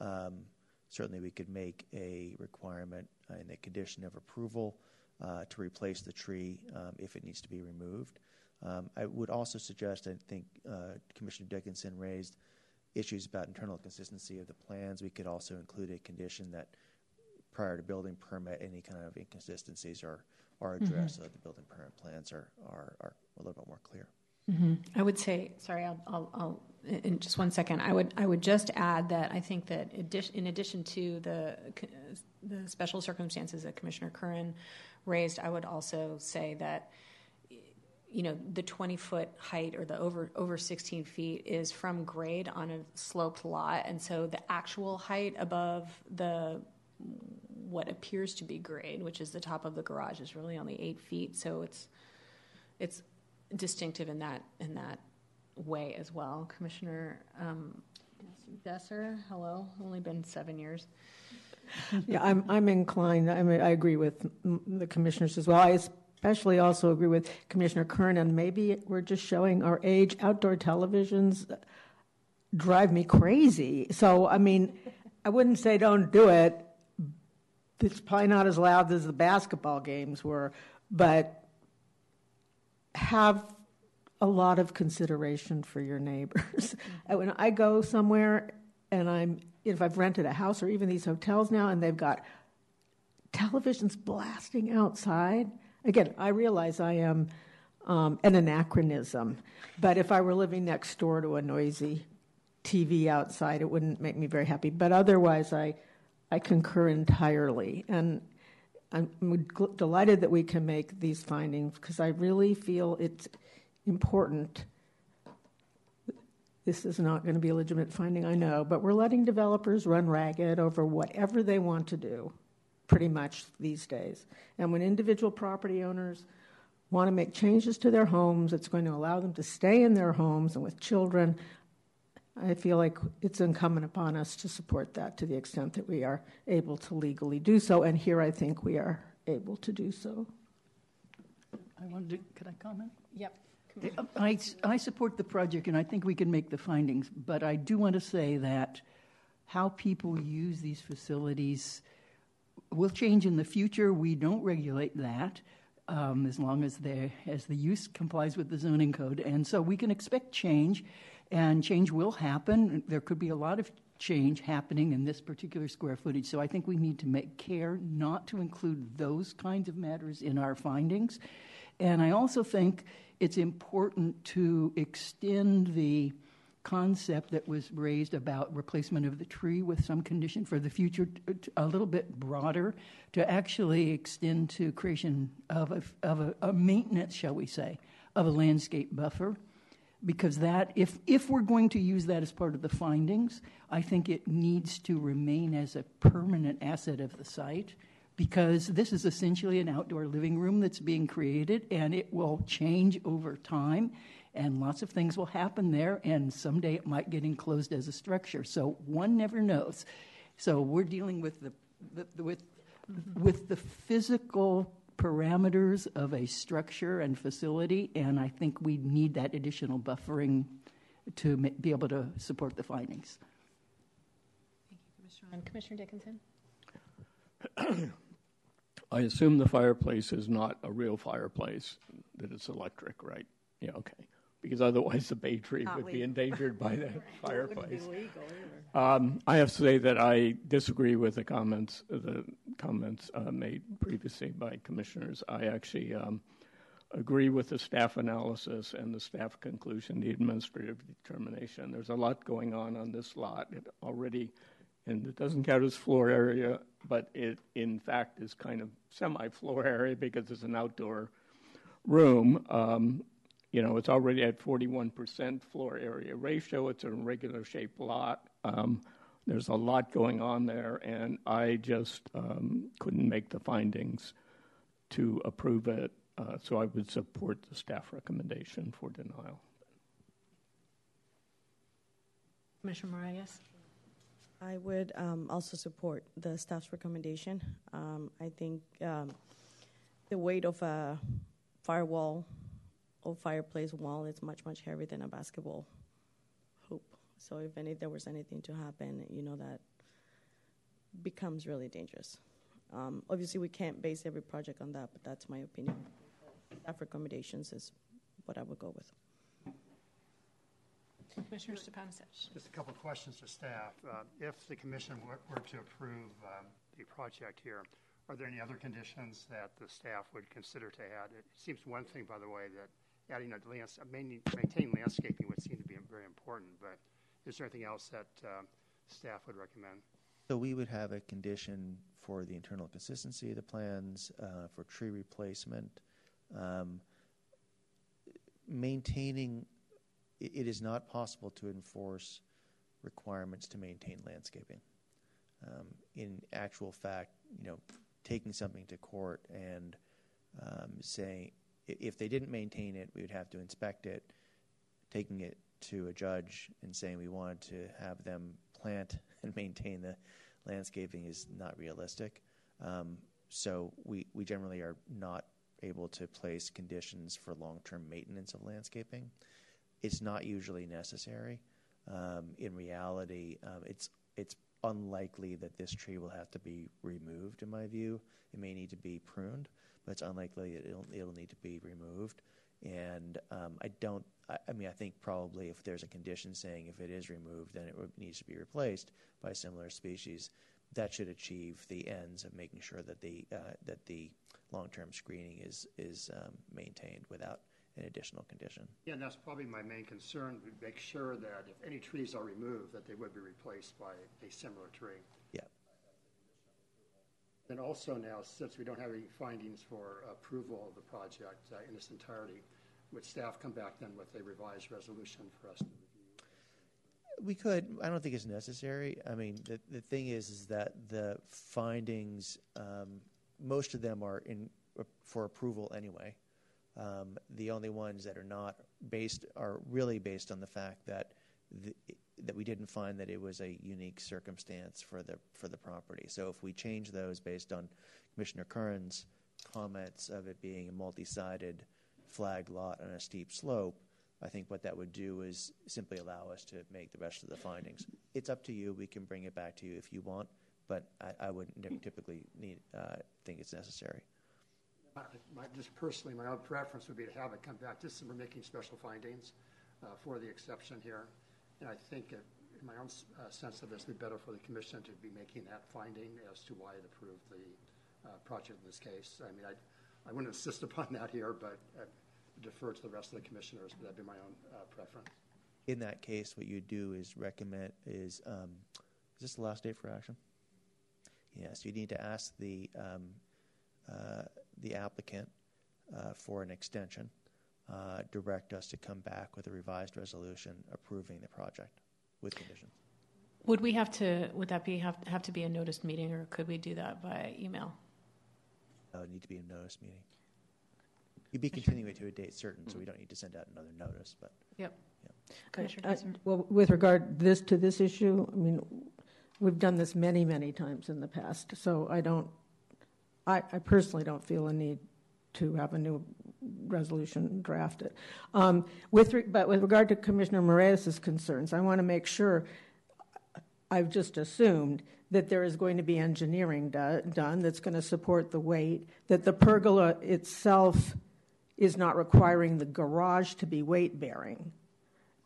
Um, certainly, we could make a requirement in the condition of approval uh, to replace the tree um, if it needs to be removed. Um, I would also suggest, I think uh, Commissioner Dickinson raised issues about internal consistency of the plans. We could also include a condition that prior to building permit, any kind of inconsistencies are, are addressed mm-hmm. so that the building permit plans are, are, are a little bit more clear. Mm-hmm. I would say, sorry, I'll, I'll, I'll, in just one second. I would, I would just add that I think that in addition to the the special circumstances that Commissioner Curran raised, I would also say that you know the 20 foot height or the over over 16 feet is from grade on a sloped lot. And so the actual height above the what appears to be grade which is the top of the garage is really only eight feet. So it's it's distinctive in that in that way as well. Commissioner um, Desser, hello only been seven years yeah, I'm, I'm inclined, I mean, I agree with the commissioners as well. I especially also agree with Commissioner Curran, and Maybe we're just showing our age. Outdoor televisions uh, drive me crazy. So, I mean, I wouldn't say don't do it, it's probably not as loud as the basketball games were, but have a lot of consideration for your neighbors. When I go somewhere and I'm, if I've rented a house or even these hotels now and they've got televisions blasting outside, again, I realize I am um, an anachronism, but if I were living next door to a noisy TV outside, it wouldn't make me very happy. But otherwise, I, I concur entirely. And I'm gl- delighted that we can make these findings because I really feel it's important. This is not going to be a legitimate finding, I know, but we're letting developers run ragged over whatever they want to do, pretty much these days. And when individual property owners want to make changes to their homes, it's going to allow them to stay in their homes and with children. I feel like it's incumbent upon us to support that to the extent that we are able to legally do so. And here I think we are able to do so. I wanted to, could I comment? Yep. I, I support the project and I think we can make the findings, but I do want to say that how people use these facilities will change in the future. We don't regulate that um, as long as, as the use complies with the zoning code. And so we can expect change, and change will happen. There could be a lot of change happening in this particular square footage. So I think we need to make care not to include those kinds of matters in our findings. And I also think it's important to extend the concept that was raised about replacement of the tree with some condition for the future a little bit broader to actually extend to creation of a, of a, a maintenance, shall we say, of a landscape buffer. Because that if if we're going to use that as part of the findings i think it needs to remain as a permanent asset of the site because this is essentially an outdoor living room that's being created and it will change over time and lots of things will happen there and someday it might get enclosed as a structure. So one never knows. So we're dealing with the, the with with the physical parameters of a structure and facility and i think we need that additional buffering to be able to support the findings. Thank you commissioner commissioner dickinson I assume the fireplace is not a real fireplace, that it's electric, right? Yeah, okay. Because otherwise the bay tree not would legal. be endangered by that fireplace. Um, I have to say that I disagree with the comments, the comments uh, made previously by commissioners. I actually um, agree with the staff analysis and the staff conclusion, the administrative determination. There's a lot going on on this lot. It already and it doesn't count as floor area, but it in fact is kind of semi-floor area because it's an outdoor room. Um, you know, it's already at 41% floor area ratio. It's a regular shaped lot. Um, there's a lot going on there, and I just um, couldn't make the findings to approve it. Uh, so I would support the staff recommendation for denial. Commissioner Marias? I would um, also support the staff's recommendation. Um, I think um, the weight of a firewall or fireplace wall is much, much heavier than a basketball hoop. So if any there was anything to happen, you know, that becomes really dangerous. Um, obviously, we can't base every project on that, but that's my opinion. Staff recommendations is what I would go with. Commissioner Stepanisic. Just a couple of questions to staff. Uh, if the commission were, were to approve um, the project here, are there any other conditions that the staff would consider to add? It seems one thing, by the way, that adding a lands, maintain landscaping would seem to be very important, but is there anything else that uh, staff would recommend? So we would have a condition for the internal consistency of the plans, uh, for tree replacement, um, maintaining it is not possible to enforce requirements to maintain landscaping. Um, in actual fact, you know, taking something to court and um, saying if they didn't maintain it, we would have to inspect it. Taking it to a judge and saying we wanted to have them plant and maintain the landscaping is not realistic. Um, so we, we generally are not able to place conditions for long-term maintenance of landscaping it's not usually necessary. Um, in reality, um, it's it's unlikely that this tree will have to be removed, in my view. It may need to be pruned, but it's unlikely it'll, it'll need to be removed. And um, I don't, I, I mean, I think probably if there's a condition saying if it is removed, then it needs to be replaced by a similar species. That should achieve the ends of making sure that the, uh, that the long-term screening is, is um, maintained without an additional condition. Yeah, and that's probably my main concern, we make sure that if any trees are removed, that they would be replaced by a similar tree. Yeah. And also now, since we don't have any findings for approval of the project uh, in its entirety, would staff come back then with a revised resolution for us to review? We could. I don't think it's necessary. I mean, the the thing is, is that the findings, um, most of them are in for approval anyway. Um, the only ones that are not based are really based on the fact that the, that we didn't find that it was a unique circumstance for the for the property. So if we change those based on Commissioner Curran's comments of it being a multi-sided flag lot on a steep slope, I think what that would do is simply allow us to make the rest of the findings. It's up to you. We can bring it back to you if you want, but I, I wouldn't typically need uh, think it's necessary. My, just personally, my own preference would be to have it come back, just so we're making special findings uh, for the exception here. And I think, it, in my own uh, sense of this, it'd be better for the commission to be making that finding as to why it approved the uh, project in this case. I mean, I, I wouldn't insist upon that here, but uh, defer to the rest of the commissioners, but that'd be my own uh, preference. In that case, what you do is recommend is um, is this the last date for action? Yes, you need to ask the um, uh, the applicant uh, for an extension. Uh, direct us to come back with a revised resolution approving the project with conditions. Would we have to, would that be, have, have to be a noticed meeting, or could we do that by email? Uh, it would need to be a notice meeting. You'd be continuing it to a date certain, so we don't need to send out another notice, but. Yep. Yeah. Uh, Well, with regard this, to this issue, I mean, we've done this many, many times in the past, so I don't, I, I personally don't feel a need to have a new resolution drafted. Um, with, re- but with regard to Commissioner Moraes' concerns, I want to make sure, I've just assumed that there is going to be engineering do- done that's going to support the weight, that the pergola itself is not requiring the garage to be weight bearing,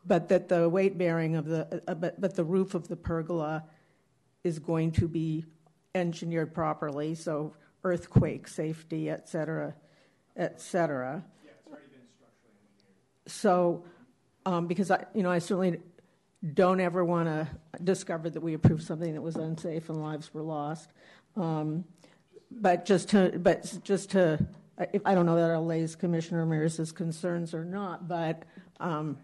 but that the weight bearing of the, uh, but, but the roof of the pergola is going to be engineered properly, so earthquake safety, et cetera, et cetera. So, um, because I, you know, I certainly don't ever want to discover that we approved something that was unsafe and lives were lost. Um, but just to, but just to, I, I don't know that it allays Commissioner Ramirez's concerns or not, but, um,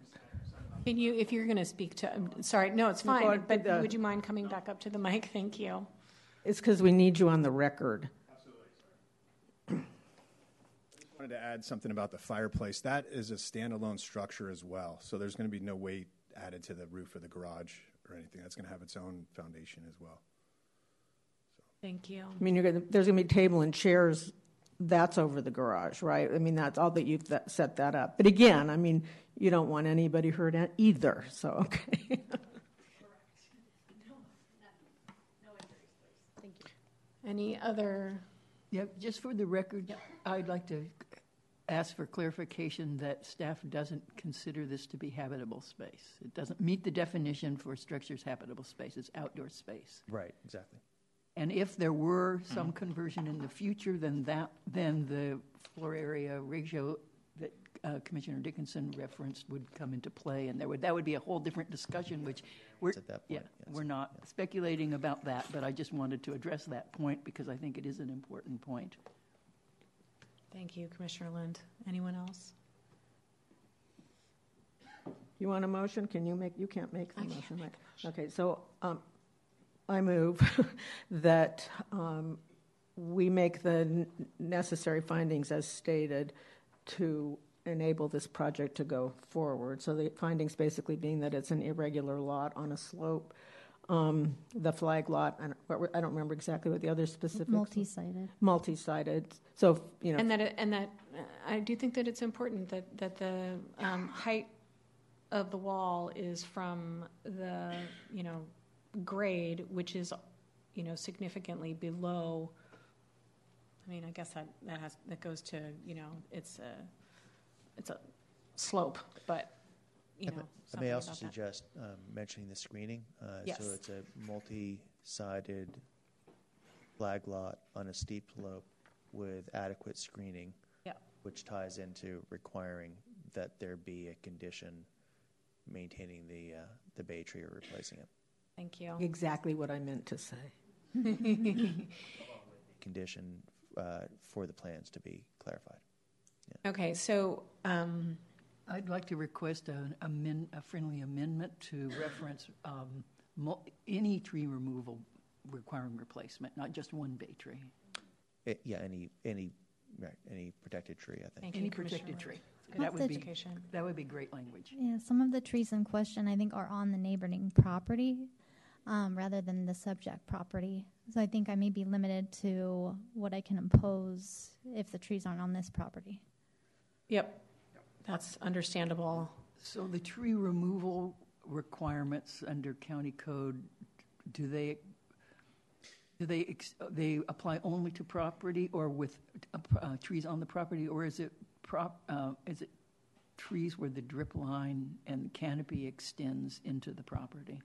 Can you, if you're going to speak to, I'm sorry, no, it's fine, but but, uh, would you mind coming back up to the mic? Thank you. it's because we need you on the record. Wanted to add something about the fireplace. That is a standalone structure as well. So there's going to be no weight added to the roof of the garage or anything. That's going to have its own foundation as well. Thank you. I mean, you're gonna, there's going to be table and chairs. That's over the garage, right? I mean, that's all that you've th- set that up. But again, I mean, you don't want anybody hurt either. So okay. No not no injuries. Thank you. Any other, Yep, just for the record, I'd like to ask for clarification that staff doesn't consider this to be habitable space. It doesn't meet the definition for structures habitable space, it's outdoor space. Right, exactly. And if there were mm-hmm. some conversion in the future, then that, then the floor area ratio that uh, Commissioner Dickinson referenced would come into play, and there would, that would be a whole different discussion, which we're, It's at that yeah, yes. we're not speculating about that, but I just wanted to address that point because I think it is an important point. thank you, Commissioner Lind. Anyone else? You want a motion? Can you make? You can't make the I can't motion, make right? a motion. Okay, so um, I move that um, we make the n- necessary findings as stated to enable this project to go forward. So the findings basically being that it's an irregular lot on a slope, um, the flag lot. I don't, what were- I don't remember exactly what the other specifics. Multi-sided. Multi-sided. So you know. And that, it- and that, uh, I do think that it's important that, that the um, height of the wall is from the, you know, grade, which is, you know, significantly below, I mean, I guess that, that has, that goes to, you know, it's a, it's a slope, but, you I know. may- I may also suggest um, mentioning the screening. uh, Yes. So it's a multi-sided flag lot on a steep slope with adequate screening. Yeah. Which ties into requiring that there be a condition maintaining the, uh, the bay tree or replacing it. Thank you. Exactly what I meant to say. Condition uh, for the plans to be clarified. Okay, so, um, I'd like to request an amend, a friendly amendment to reference um, mul- any tree removal requiring replacement, not just one bay tree. Eh, Yeah, any, any, right, any protected tree, I think. thank Any you, Commissioner protected Roach. tree. Good That would be, education. that would be great language. Yeah, some of the trees in question, I think, are on the neighboring property um, rather than the subject property. So I think I may be limited to what I can impose if the trees aren't on this property. Yep, that's understandable. So the tree removal requirements under county code, do they, do they, ex- they apply only to property or with uh, uh, trees on the property? Or is it prop, uh, is it trees where the drip line and canopy extends into the property?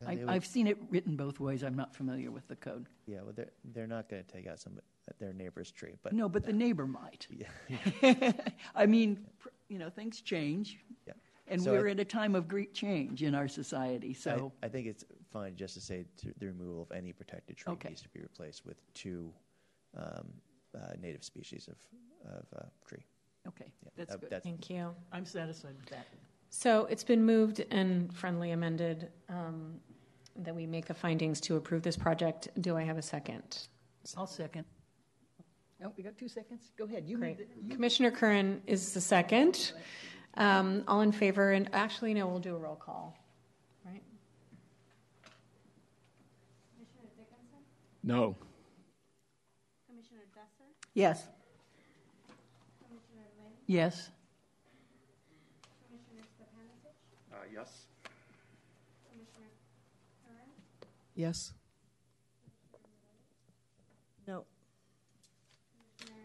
And I, they would- I've seen it written both ways. I'm not familiar with the code. Yeah, well, they're, they're not going to take out some, their neighbor's tree, but. No, but the neighbor might. Yeah. I mean, pr- you know, things change. Yeah. And So we're at a time of great change in our society, I, so. I think it's fine just to say to the removal of any protected tree Okay. needs to be replaced with two um, uh, native species of, of uh, tree. Okay, Yeah, that's uh, good. that's- Thank you. I'm satisfied with that. So it's been moved and friendly amended um, that we make the findings to approve this project. Do I have a second? I'll second. Oh, we got two seconds? Go ahead. You Great. it. you- Commissioner Curran is the second. Um, All in favor, and actually, no, we'll do a roll call, right? Commissioner Dickinson, No. Commissioner Desser, Yes. Commissioner Lynn, Yes, Commissioner Stepanisich, Uh, yes. Commissioner Curran, Yes? No. Commissioner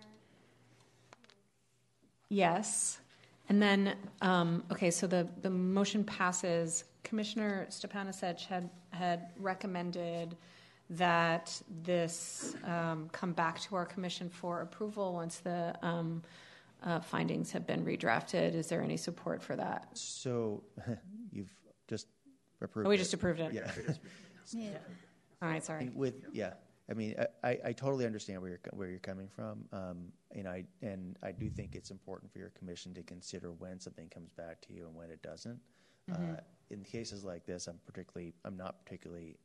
Yes. And then, um, okay, so the, the motion passes. Commissioner Stepanisich had, had recommended that this um, come back to our commission for approval once the um, uh, findings have been redrafted. Is there any support for that? So you've just approved. Oh, we it. just approved it? Yeah. Yeah. All right, sorry. With, yeah, I mean, I- I, I totally understand where you're, where you're coming from. Um, and I, and I do think it's important for your commission to consider when something comes back to you and when it doesn't. Mm-hmm. Uh, in cases like this, I'm particularly, I'm not particularly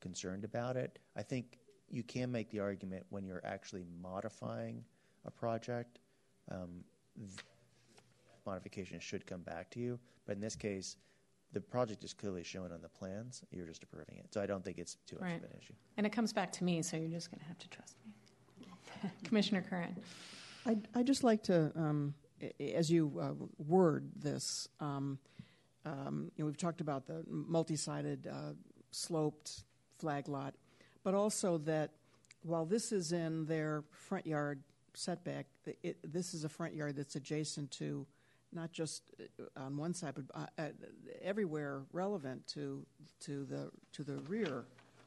concerned about it. I think you can make the argument when you're actually modifying a project, um, th- modification should come back to you. But in this case, the project is clearly shown on the plans. You're just approving it. So I don't think it's too much Right. of an issue. And it comes back to me, so you're just going to have to trust me. Commissioner Curran. I'd, I'd just like to, um, a- a- as you uh, word this, um, um, you know, we've talked about the multi-sided uh, sloped flag lot, but also that while this is in their front yard setback, it, this is a front yard that's adjacent to not just uh, on one side, but uh, uh, everywhere relevant to to the to the rear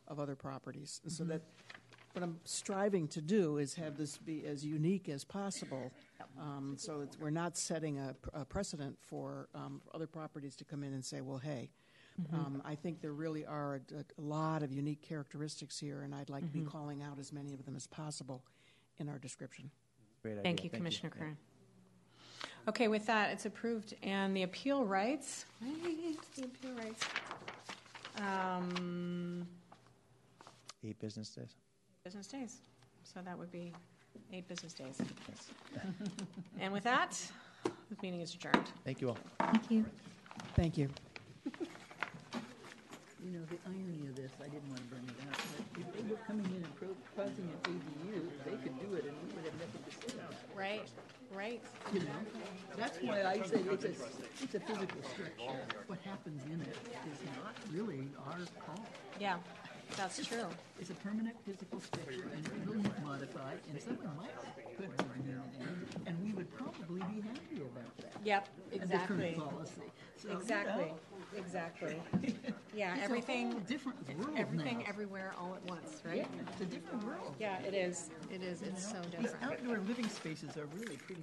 of other properties, and so that what I'm striving to do is have this be as unique as possible, um, so that we're not setting a, a precedent for um, other properties to come in and say, well, hey. Um, I think there really are a, a lot of unique characteristics here, and I'd like to be calling out as many of them as possible in our description. Great idea. Thank you, Commissioner Yeah. Curran. Okay, with that, it's approved, and the appeal rights, right, the appeal rights. Um, Eight business days. Business days, so that would be eight business days. And with that, the meeting is adjourned. Thank you all. Thank you. Thank you. You know, the irony of this, I didn't want to bring it up, but if they were coming in and proposing an ADU, they could do it and we would have nothing to say about it. Right, Right? You know, that's why I say it's a, it's a physical structure. What happens in it is not really our call. Yeah, that's true. It's a permanent physical structure and it will get modified and someone might put unit in and we would probably be happy about that. Yep, a exactly. policy. So, you Exactly, know, exactly. Yeah, It's a everything, whole different world everything now. everywhere all at once, Yeah, right? it's a different world. Yeah, it is. It is. It's so These different. outdoor living spaces are really pretty